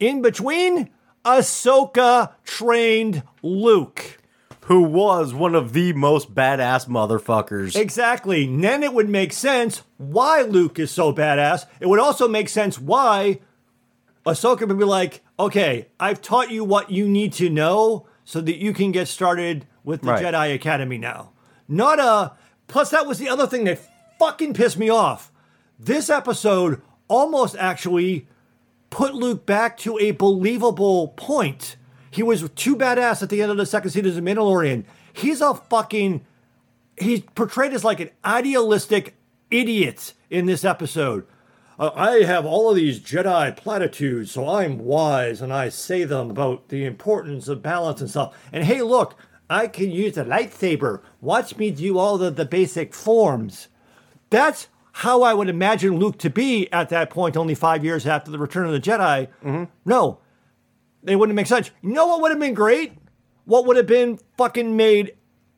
[SPEAKER 2] In between, Ahsoka trained Luke.
[SPEAKER 1] Who was one of the most badass motherfuckers.
[SPEAKER 2] Exactly. And then it would make sense why Luke is so badass. It would also make sense why Ahsoka would be like, okay, I've taught you what you need to know so that you can get started with the
[SPEAKER 1] Right.
[SPEAKER 2] Jedi Academy now. Not a. Plus, that was the other thing that fucking pissed me off. This episode almost actually put Luke back to a believable point. He was too badass at the end of the second season as a Mandalorian. He's a fucking. He's portrayed as like an idealistic idiot in this episode. Uh, I have all of these Jedi platitudes, so I'm wise and I say them about the importance of balance and stuff. And hey, look, I can use a lightsaber. Watch me do all of the basic forms. That's how I would imagine Luke to be at that point, only five years after the Return of the Jedi. No, they wouldn't make sense. You know what would have been great? What would have been fucking made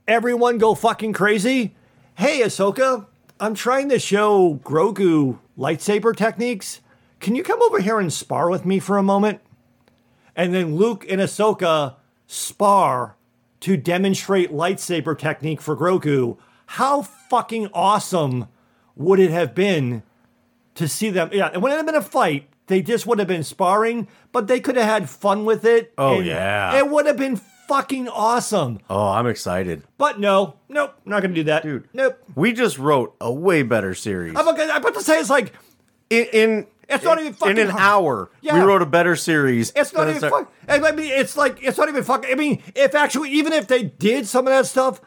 [SPEAKER 2] everyone go fucking crazy? Hey, Ahsoka, I'm trying to show Grogu lightsaber techniques. Can you come over here and spar with me for a moment? And then Luke and Ahsoka spar to demonstrate lightsaber technique for Grogu. How fucking awesome would it have been to see them? Yeah, it wouldn't have been a fight. They just would have been sparring, but they could have had fun with it.
[SPEAKER 1] Oh, yeah.
[SPEAKER 2] It would have been fucking awesome.
[SPEAKER 1] oh, I'm excited.
[SPEAKER 2] But no, nope, not gonna do that.
[SPEAKER 1] Dude.
[SPEAKER 2] Nope.
[SPEAKER 1] We just wrote a way better series.
[SPEAKER 2] I'm, about- I'm about to say it's like
[SPEAKER 1] in in,
[SPEAKER 2] It's not even fucking
[SPEAKER 1] in an hour.
[SPEAKER 2] Yeah.
[SPEAKER 1] We wrote a better series.
[SPEAKER 2] It's not even
[SPEAKER 1] our-
[SPEAKER 2] fuck. I mean, it's like it's not even fucking. I mean, if actually, even if they did some of that stuff,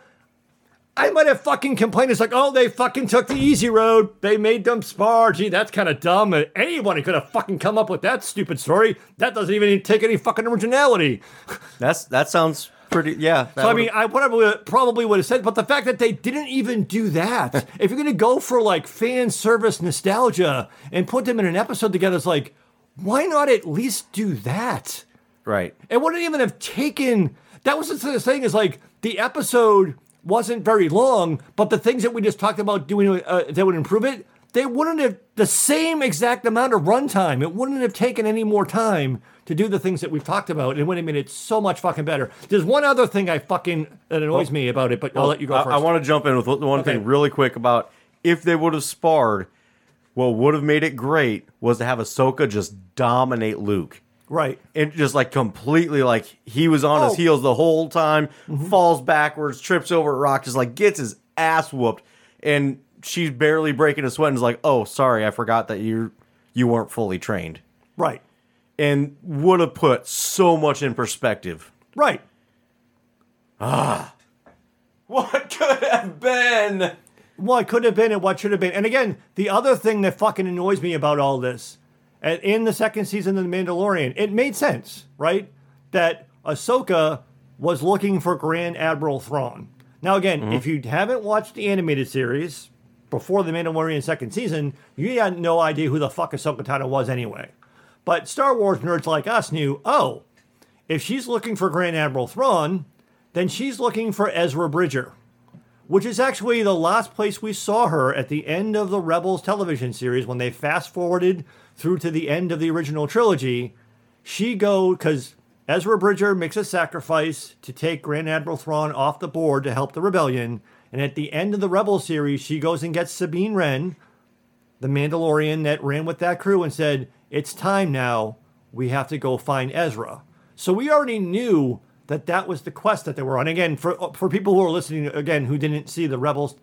[SPEAKER 2] I might have fucking complained. It's like, oh, they fucking took the easy road. They made them spar. Gee, that's kind of dumb. Anybody could have fucking come up with that stupid story. That doesn't even take any fucking originality.
[SPEAKER 1] That's that sounds pretty. Yeah.
[SPEAKER 2] So I mean, I probably probably would have said, but the fact that they didn't even do that, if you're gonna go for like fan service nostalgia and put them in an episode together, it's like, why not at least do that?
[SPEAKER 1] right.
[SPEAKER 2] It wouldn't even have taken. That was the thing. Is like the episode wasn't very long, but the things that we just talked about doing uh, that would improve it, they wouldn't have the same exact amount of runtime. It wouldn't have taken any more time to do the things that we've talked about. And would have made it so much fucking better. There's one other thing I fucking that annoys me about it, but I'll let you go
[SPEAKER 1] I,
[SPEAKER 2] first.
[SPEAKER 1] I want to jump in with one
[SPEAKER 2] Okay.
[SPEAKER 1] thing really quick about if they would have sparred. What would have made it great was to have Ahsoka just dominate Luke.
[SPEAKER 2] Right.
[SPEAKER 1] and just like completely like he was on his
[SPEAKER 2] Oh.
[SPEAKER 1] heels the whole time, falls backwards, trips over a rock, just like gets his ass whooped, and she's barely breaking a sweat and is like, "Oh, sorry, I forgot that you you weren't fully trained,"
[SPEAKER 2] Right.
[SPEAKER 1] and would have put so much in perspective.
[SPEAKER 2] Right.
[SPEAKER 1] Ah What could have been?
[SPEAKER 2] what could have been and what should have been. And again, the other thing that fucking annoys me about all this, and in the second season of The Mandalorian, it made sense, right? That Ahsoka was looking for Grand Admiral Thrawn. Now, again, mm-hmm. if you haven't watched the animated series before The Mandalorian second season, you had no idea who the fuck Ahsoka Tano was anyway. But Star Wars nerds like us knew, oh, if she's looking for Grand Admiral Thrawn, then she's looking for Ezra Bridger which is actually the last place we saw her at the end of the Rebels television series when they fast forwarded through to the end of the original trilogy. She go because Ezra Bridger makes a sacrifice to take Grand Admiral Thrawn off the board to help the rebellion, and at the end of the Rebels series, she goes and gets Sabine Wren, the Mandalorian that ran with that crew, and said, "It's time now. We have to go find Ezra." So we already knew that that was the quest that they were on. Again, for for people who are listening again who didn't see the Rebels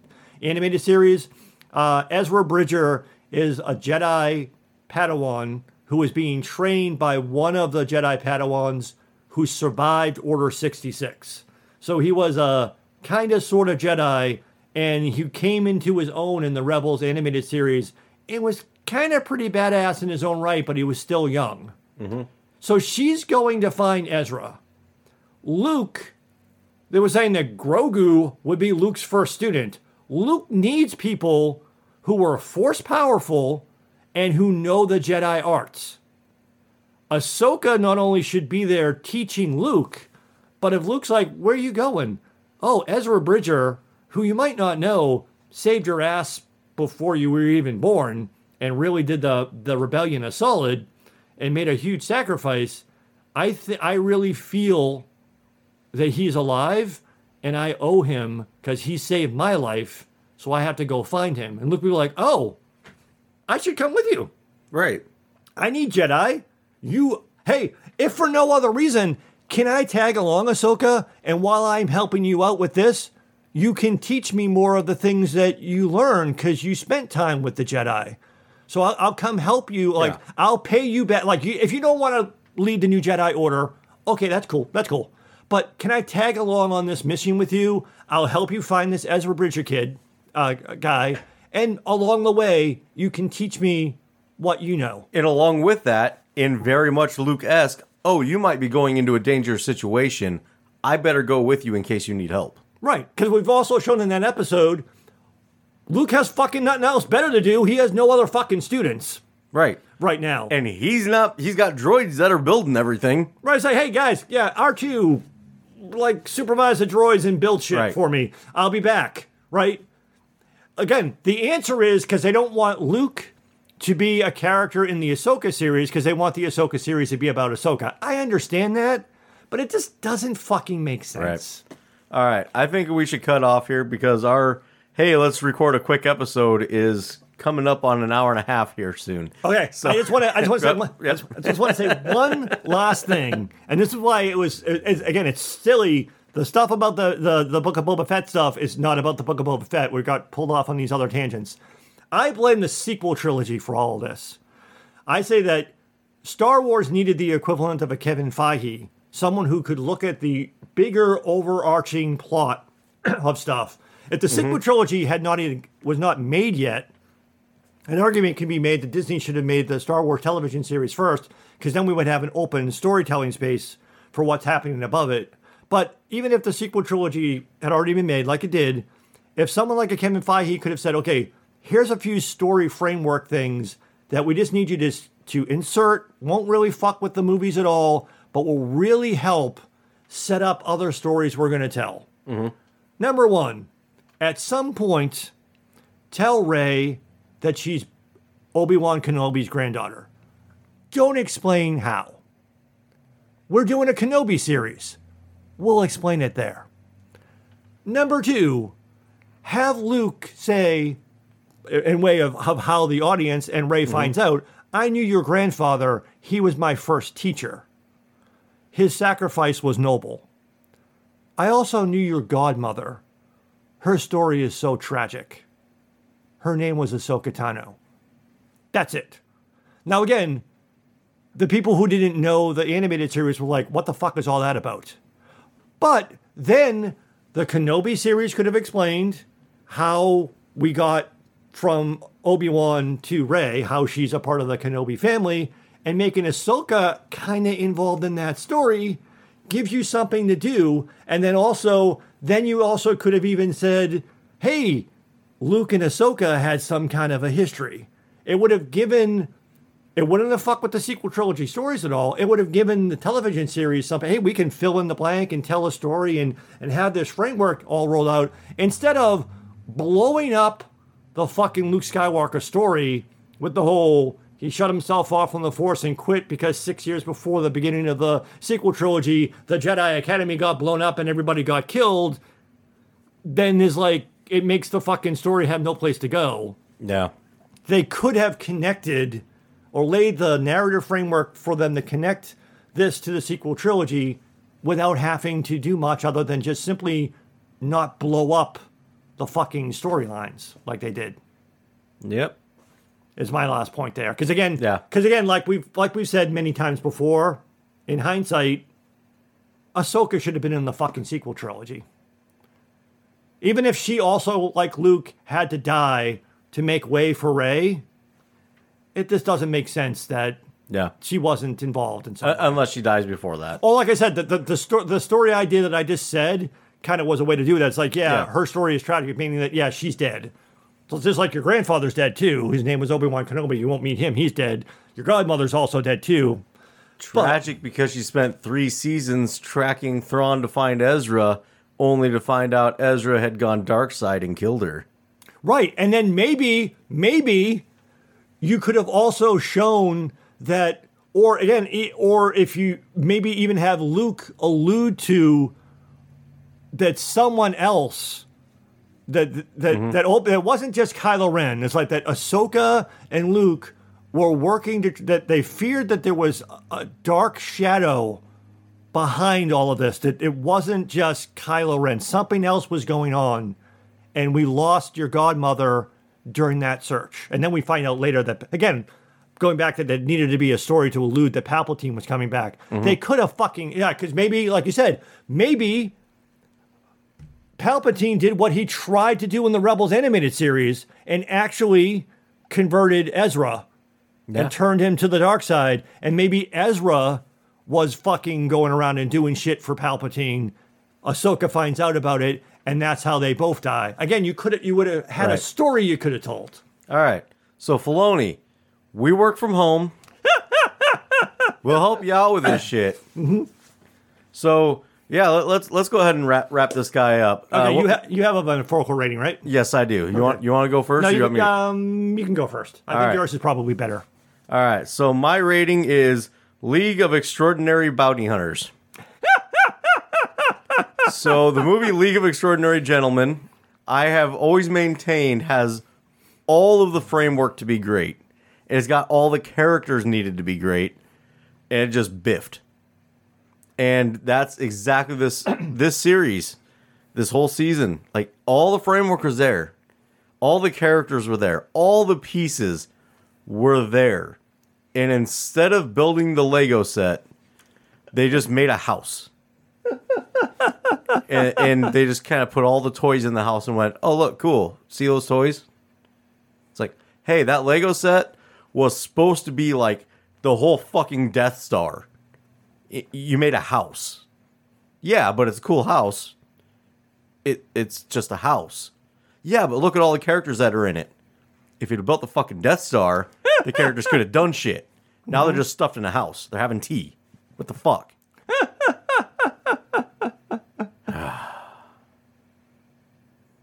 [SPEAKER 2] animated series, uh, Ezra Bridger is a Jedi Padawan who is being trained by one of the Jedi Padawans who survived Order 66. So he was a kind of sort of Jedi, and he came into his own in the Rebels animated series. It was kind of pretty badass in his own right, but he was still young. So she's going to find Ezra. Luke, they were saying that Grogu would be Luke's first student. Luke needs people who are force powerful and who know the Jedi arts. Ahsoka not only should be there teaching Luke, but if Luke's like, "Where are you going?" Oh, Ezra Bridger, who you might not know, saved your ass before you were even born, and really did the the rebellion a solid, and made a huge sacrifice. I th- I really feel that he's alive, and I owe him because he saved my life. So I have to go find him. And Luke will be like, "Oh, I should come with you."
[SPEAKER 1] Right.
[SPEAKER 2] I need Jedi. You, hey, if for no other reason, can I tag along, Ahsoka? And while I'm helping you out with this, you can teach me more of the things that you learn because you spent time with the Jedi. So I'll, I'll come help you. Like
[SPEAKER 1] Yeah.
[SPEAKER 2] I'll pay you back. Like you, if you don't want to lead the new Jedi Order, okay, that's cool. That's cool. But can I tag along on this mission with you? I'll help you find this Ezra Bridger kid, uh, guy, and along the way, you can teach me what you know.
[SPEAKER 1] And along with that, in very much Luke esque, oh, you might be going into a dangerous situation. I better go with you in case you need help.
[SPEAKER 2] Right, because we've also shown in that episode, Luke has fucking nothing else better to do. He has no other fucking students
[SPEAKER 1] Right.
[SPEAKER 2] right now.
[SPEAKER 1] And he's not, he's got droids that are building everything.
[SPEAKER 2] right, say, hey guys, yeah, R2, like supervise the droids and build shit
[SPEAKER 1] Right.
[SPEAKER 2] for me. I'll be back. Right. Again, the answer is because they don't want Luke to be a character in the Ahsoka series because they want the Ahsoka series to be about Ahsoka. I understand that, but it just doesn't fucking make sense.
[SPEAKER 1] All right. I think we should cut off here because our, hey, let's record a quick episode is coming up on an hour and a half here soon.
[SPEAKER 2] Okay,
[SPEAKER 1] So-
[SPEAKER 2] I just want to. I just want to say. One. I just want to say one last thing, and this is why it was. It, again, it's silly. The stuff about the, the the Book of Boba Fett stuff is not about the Book of Boba Fett. We got pulled off on these other tangents. I blame the sequel trilogy for all of this. I say that Star Wars needed the equivalent of a Kevin Feige, someone who could look at the bigger overarching plot of stuff. If the sequel mm-hmm. trilogy had not even was not made yet, an argument can be made that Disney should have made the Star Wars television series first, because then we would have an open storytelling space for what's happening above it. But even if the sequel trilogy had already been made, like it did, if someone like a Kevin Feige could have said, okay, here's a few story framework things that we just need you to, to insert, won't really fuck with the movies at all, but will really help set up other stories we're going to tell. Mm-hmm. Number one, at some point, tell Rey that she's Obi Wan Kenobi's granddaughter. Don't explain how. We're doing a Kenobi series. We'll explain it there. Number two, have Luke say, in way of, of how the audience and Rey mm-hmm. finds out, I knew your grandfather. He was my first teacher. His sacrifice was noble. I also knew your godmother. Her story is so tragic. Her name was Ahsoka Tano. That's it. Now, again, the people who didn't know the animated series were like, what the fuck is all that about? But then the Kenobi series could have explained how we got from Obi Wan to Rey, how she's a part of the Kenobi family, and making Ahsoka kind of involved in that story gives you something to do. And then also, then you also could have even said, hey, Luke and Ahsoka had some kind of a history. It would have given it wouldn't have fucked with the sequel trilogy stories at all. It would have given the television series something. Hey, we can fill in the blank and tell a story and and have this framework all rolled out instead of blowing up the fucking Luke Skywalker story with the whole he shut himself off from the Force and quit because six years before the beginning of the sequel trilogy, the Jedi Academy got blown up and everybody got killed. Then there's like it makes the fucking story have no place to go
[SPEAKER 1] Yeah.
[SPEAKER 2] they could have connected or laid the narrative framework for them to connect this to the sequel trilogy without having to do much other than just simply not blow up the fucking storylines like they did
[SPEAKER 1] Yep.
[SPEAKER 2] is my last point there because again
[SPEAKER 1] Yeah.
[SPEAKER 2] because again like we've like we've said many times before in hindsight ahsoka should have been in the fucking sequel trilogy even if she also like luke had to die to make way for rey it just doesn't make sense that
[SPEAKER 1] Yeah.
[SPEAKER 2] she wasn't involved in
[SPEAKER 1] Uh,
[SPEAKER 2] something
[SPEAKER 1] unless she dies before that.
[SPEAKER 2] Oh, like i said the, the, the, sto- the story idea that i just said kind of was a way to do that it's like yeah,
[SPEAKER 1] Yeah.
[SPEAKER 2] her story is tragic meaning that yeah she's dead so it's just like your grandfather's dead too his name was obi-wan kenobi you won't meet him he's dead your godmother's also dead too
[SPEAKER 1] tragic because she spent three seasons tracking Thrawn to find Ezra, only to find out Ezra had gone dark side and killed her.
[SPEAKER 2] Right. And then maybe, maybe you could have also shown that, or again, or if you maybe even have Luke allude to that someone else that that mm-hmm. that op- that wasn't just Kylo Ren. It's like that Ahsoka and Luke were working to that they feared that there was a dark shadow behind all of this. That it wasn't just Kylo Ren. Something else was going on, and we lost your godmother during that search. And then we find out later that again. Going back that there needed to be a story to allude that Palpatine was coming back. Mm-hmm. They could have fucking yeah, because maybe, like you said, maybe Palpatine did what he tried to do in the Rebels animated series and actually converted Ezra
[SPEAKER 1] Yeah.
[SPEAKER 2] and turned him to the dark side. And maybe Ezra was fucking going around and doing shit for Palpatine. Ahsoka finds out about it, and that's how they both die. Again, you could you would have had a story you could have told.
[SPEAKER 1] All right. So Filoni, we work from home. we'll help you out with this shit. So yeah, let, let's let's go ahead and wrap wrap this guy up. Uh,
[SPEAKER 2] Okay, you ha- you have a metaphorical rating, right?
[SPEAKER 1] yes, I do. You want you want to go first?
[SPEAKER 2] No, you,
[SPEAKER 1] you to-
[SPEAKER 2] um, you can go first. I
[SPEAKER 1] All
[SPEAKER 2] think
[SPEAKER 1] right.
[SPEAKER 2] yours is probably better.
[SPEAKER 1] All right. So my rating is League of Extraordinary Bounty Hunters. so the movie League of Extraordinary Gentlemen, I have always maintained has all of the framework to be great. It's got all the characters needed to be great, and it just biffed. And that's exactly this this series, this whole season. Like all the framework was there, all the characters were there, all the pieces were there. And instead of building the Lego set, they just made a house. and, and they just kind of put all the toys in the house and went, oh, look, cool. See those toys? It's like, hey, that Lego set was supposed to be like the whole fucking Death Star. I- you made a house. Yeah, but it's a cool house. It, it's just a house. Yeah, but look at all the characters that are in it if you'd built the fucking Death Star, the characters could have done shit. Now they're just stuffed in a house. They're having tea. What the fuck?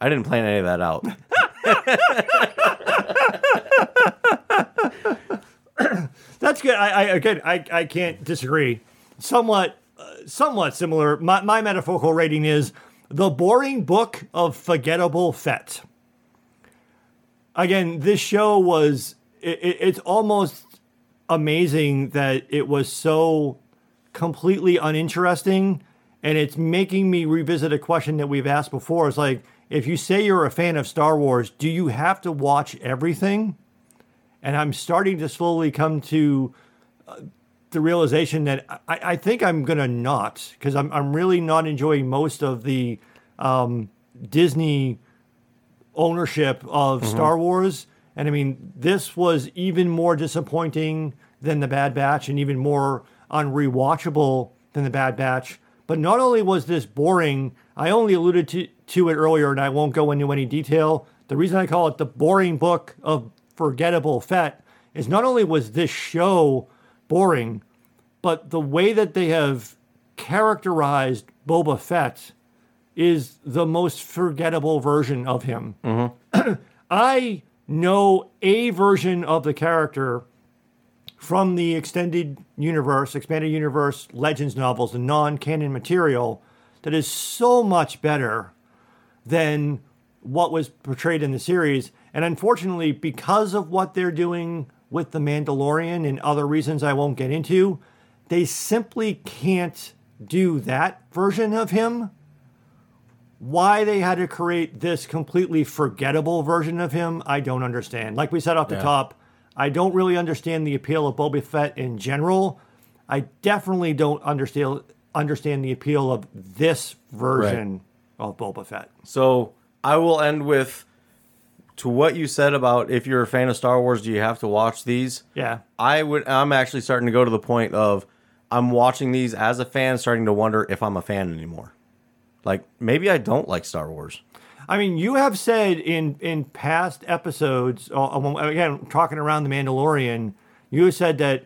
[SPEAKER 1] I didn't plan any of that out.
[SPEAKER 2] That's good. I, I again, I, I can't disagree. Somewhat, uh, somewhat similar. My, my metaphorical rating is the boring book of forgettable Fett. Again, this show was. It, it, it's almost amazing that it was so completely uninteresting, and it's making me revisit a question that we've asked before. It's like, if you say you're a fan of Star Wars, do you have to watch everything? and I'm starting to slowly come to uh, the realization that I, I think I'm gonna not because I'm I'm really not enjoying most of the um, Disney ownership of Star Wars, and I mean this was even more disappointing than the Bad Batch, and even more unrewatchable than the Bad Batch. But not only was this boring, I only alluded to, to it earlier, and I won't go into any detail. The reason I call it the boring book of forgettable Fett is not only was this show boring, but the way that they have characterized Boba Fett is the most forgettable version of him. Mm-hmm. I know a version of the character from the extended universe, expanded universe, Legends novels, and non canon material that is so much better than what was portrayed in the series. And unfortunately, because of what they're doing with The Mandalorian and other reasons I won't get into, they simply can't do that version of him. Why they had to create this completely forgettable version of him, I don't understand. Like we said off the
[SPEAKER 1] Yeah.
[SPEAKER 2] top, I don't really understand the appeal of Boba Fett in general. I definitely don't understand understand the appeal of this version of Boba Fett.
[SPEAKER 1] So I will end with to what you said about if you're a fan of Star Wars, do you have to watch these?
[SPEAKER 2] Yeah.
[SPEAKER 1] I would. I'm actually starting to go to the point of I'm watching these as a fan, starting to wonder if I'm a fan anymore. Like maybe I don't like Star Wars.
[SPEAKER 2] I mean, you have said in in past episodes, uh, uh, again talking around the Mandalorian, you have said that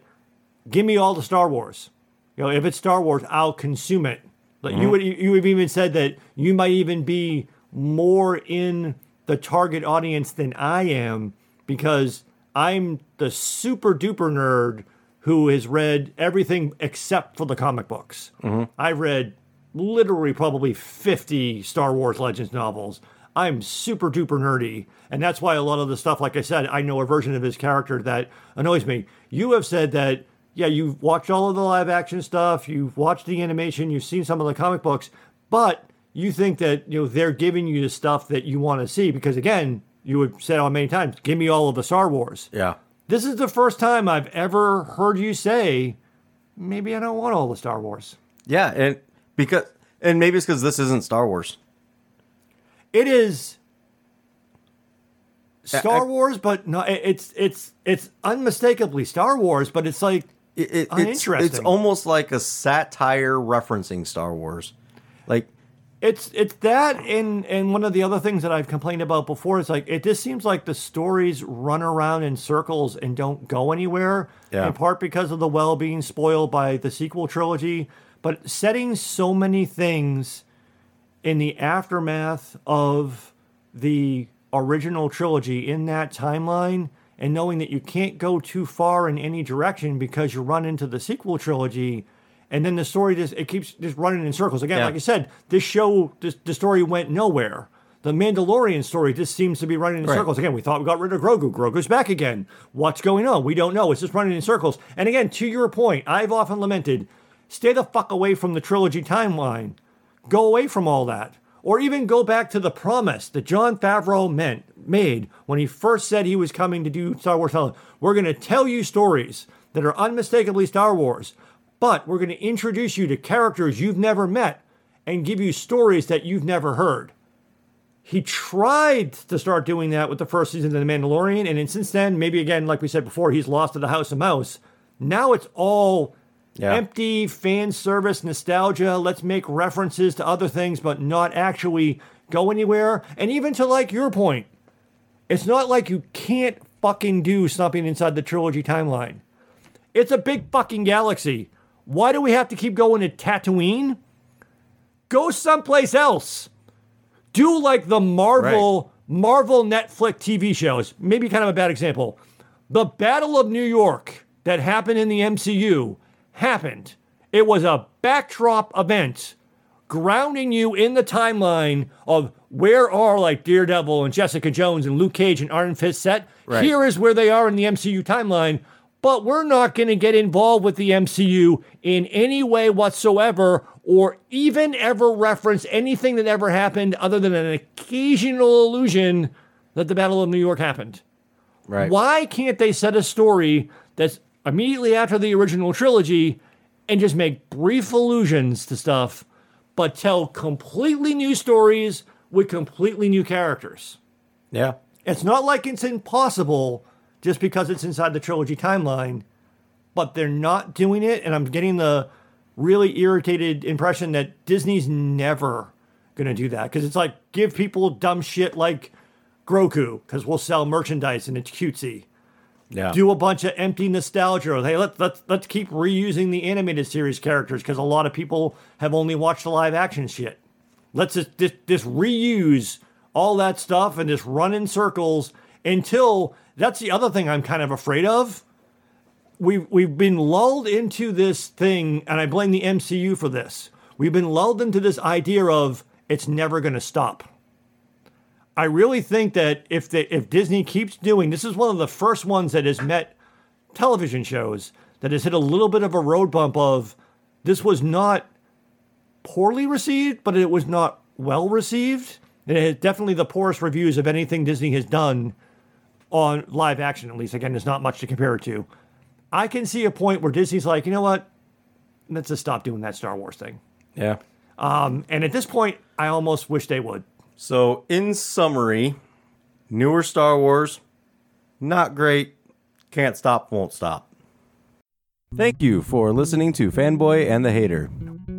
[SPEAKER 2] give me all the Star Wars. You know, if it's Star Wars, I'll consume it. Like you would, you have even said that you might even be more in the target audience than I am because I'm the super duper nerd who has read everything except for the comic books. I've read literally probably 50 Star Wars Legends novels. I'm super duper nerdy. And that's why a lot of the stuff, like I said, I know a version of his character that annoys me. You have said that, yeah, you've watched all of the live action stuff, you've watched the animation, you've seen some of the comic books, but you think that, you know, they're giving you the stuff that you want to see because, again, you have said on many times, give me all of the Star Wars.
[SPEAKER 1] Yeah.
[SPEAKER 2] This is the first time I've ever heard you say, maybe I don't want all the Star Wars.
[SPEAKER 1] Yeah, and because and maybe it's because this isn't Star Wars.
[SPEAKER 2] It is Star
[SPEAKER 1] I-
[SPEAKER 2] Wars, but no, it's it's it's unmistakably Star Wars, but it's like
[SPEAKER 1] It, it, it's, it's almost like a satire referencing Star Wars. Like
[SPEAKER 2] it's it's that and and one of the other things that I've complained about before is like it just seems like the stories run around in circles and don't go anywhere.
[SPEAKER 1] Yeah.
[SPEAKER 2] In part because of the well being spoiled by the sequel trilogy, but setting so many things in the aftermath of the original trilogy in that timeline and knowing that you can't go too far in any direction because you run into the sequel trilogy and then the story just it keeps just running in circles. Again
[SPEAKER 1] Yeah.
[SPEAKER 2] like i said this show this, the story went nowhere. The mandalorian story just seems to be running in
[SPEAKER 1] Right.
[SPEAKER 2] circles. Again we thought we got rid of grogu. Grogu's back again. What's going on? We don't know. It's just running in circles. And again to your point i've often lamented stay the fuck away from the trilogy timeline go away from all that. Or even go back to the promise that Jon Favreau meant made when he first said he was coming to do Star Wars. We're going to tell you stories that are unmistakably Star Wars, but we're going to introduce you to characters you've never met and give you stories that you've never heard. He tried to start doing that with the first season of The Mandalorian, and since then, maybe again, like we said before, he's lost to the House of Mouse. Now it's all
[SPEAKER 1] Yeah.
[SPEAKER 2] empty fan service nostalgia. Let's make references to other things, but not actually go anywhere. And even to like your point, it's not like you can't fucking do something inside the trilogy timeline. It's a big fucking galaxy. Why do we have to keep going to Tatooine? Go someplace else. Do like the Marvel Marvel Netflix TV shows. Maybe kind of a bad example. The Battle of New York that happened in the MCU happened. It was a backdrop event grounding you in the timeline of where are like Daredevil and Jessica Jones and Luke Cage and Iron Fist set.
[SPEAKER 1] Right.
[SPEAKER 2] Here is where they are in the MCU timeline, but we're not going to get involved with the MCU in any way whatsoever or even ever reference anything that ever happened other than an occasional allusion that the Battle of New York happened.
[SPEAKER 1] right.
[SPEAKER 2] Why can't they set a story that's immediately after the original trilogy and just make brief allusions to stuff, but tell completely new stories with completely new characters?
[SPEAKER 1] Yeah.
[SPEAKER 2] It's not like it's impossible just because it's inside the trilogy timeline, but they're not doing it. And I'm getting the really irritated impression that Disney's never going to do that because it's like give people dumb shit like Grogu because we'll sell merchandise and it's cutesy.
[SPEAKER 1] Yeah.
[SPEAKER 2] Do a bunch of empty nostalgia. Hey, let's let's let's keep reusing the animated series characters because a lot of people have only watched the live action shit. Let's just, just just reuse all that stuff and just run in circles until that's the other thing I'm kind of afraid of. We've we've been lulled into this thing, and I blame the MCU for this. We've been lulled into this idea of it's never going to stop. I really think that if they, if Disney keeps doing this is one of the first ones that has met television shows that has hit a little bit of a road bump of this was not poorly received, but it was not well received. And it has definitely the poorest reviews of anything Disney has done on live action, at least. Again, there's not much to compare it to. I can see a point where Disney's like, you know what? Let's just stop doing that Star Wars thing.
[SPEAKER 1] Yeah.
[SPEAKER 2] Um, and at this point, I almost wish they would.
[SPEAKER 1] So, in summary, newer Star Wars, not great. Can't stop, won't stop. Thank you for listening to Fanboy and the Hater.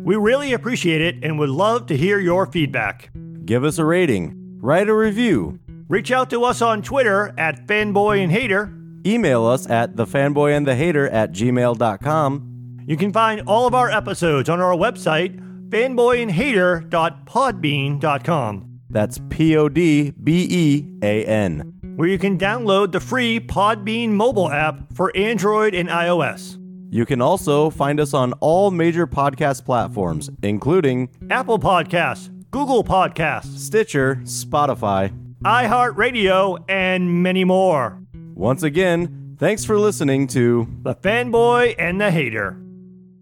[SPEAKER 2] We really appreciate it and would love to hear your feedback.
[SPEAKER 1] Give us a rating, write a review,
[SPEAKER 2] Reach out to us on Twitter at Fanboy and Hater.
[SPEAKER 1] Email us at thefanboyandthehater at gmail.com.
[SPEAKER 2] You can find all of our episodes on our website, fanboyandhater.podbean.com,
[SPEAKER 1] That's P O D B E A N.
[SPEAKER 2] where you can download the free Podbean mobile app for Android and iOS.
[SPEAKER 1] You can also find us on all major podcast platforms, including
[SPEAKER 2] Apple Podcasts, Google Podcasts,
[SPEAKER 1] Stitcher, Spotify.
[SPEAKER 2] iHeartRadio, and many more.
[SPEAKER 1] Once again, thanks for listening to
[SPEAKER 2] The Fanboy and the Hater.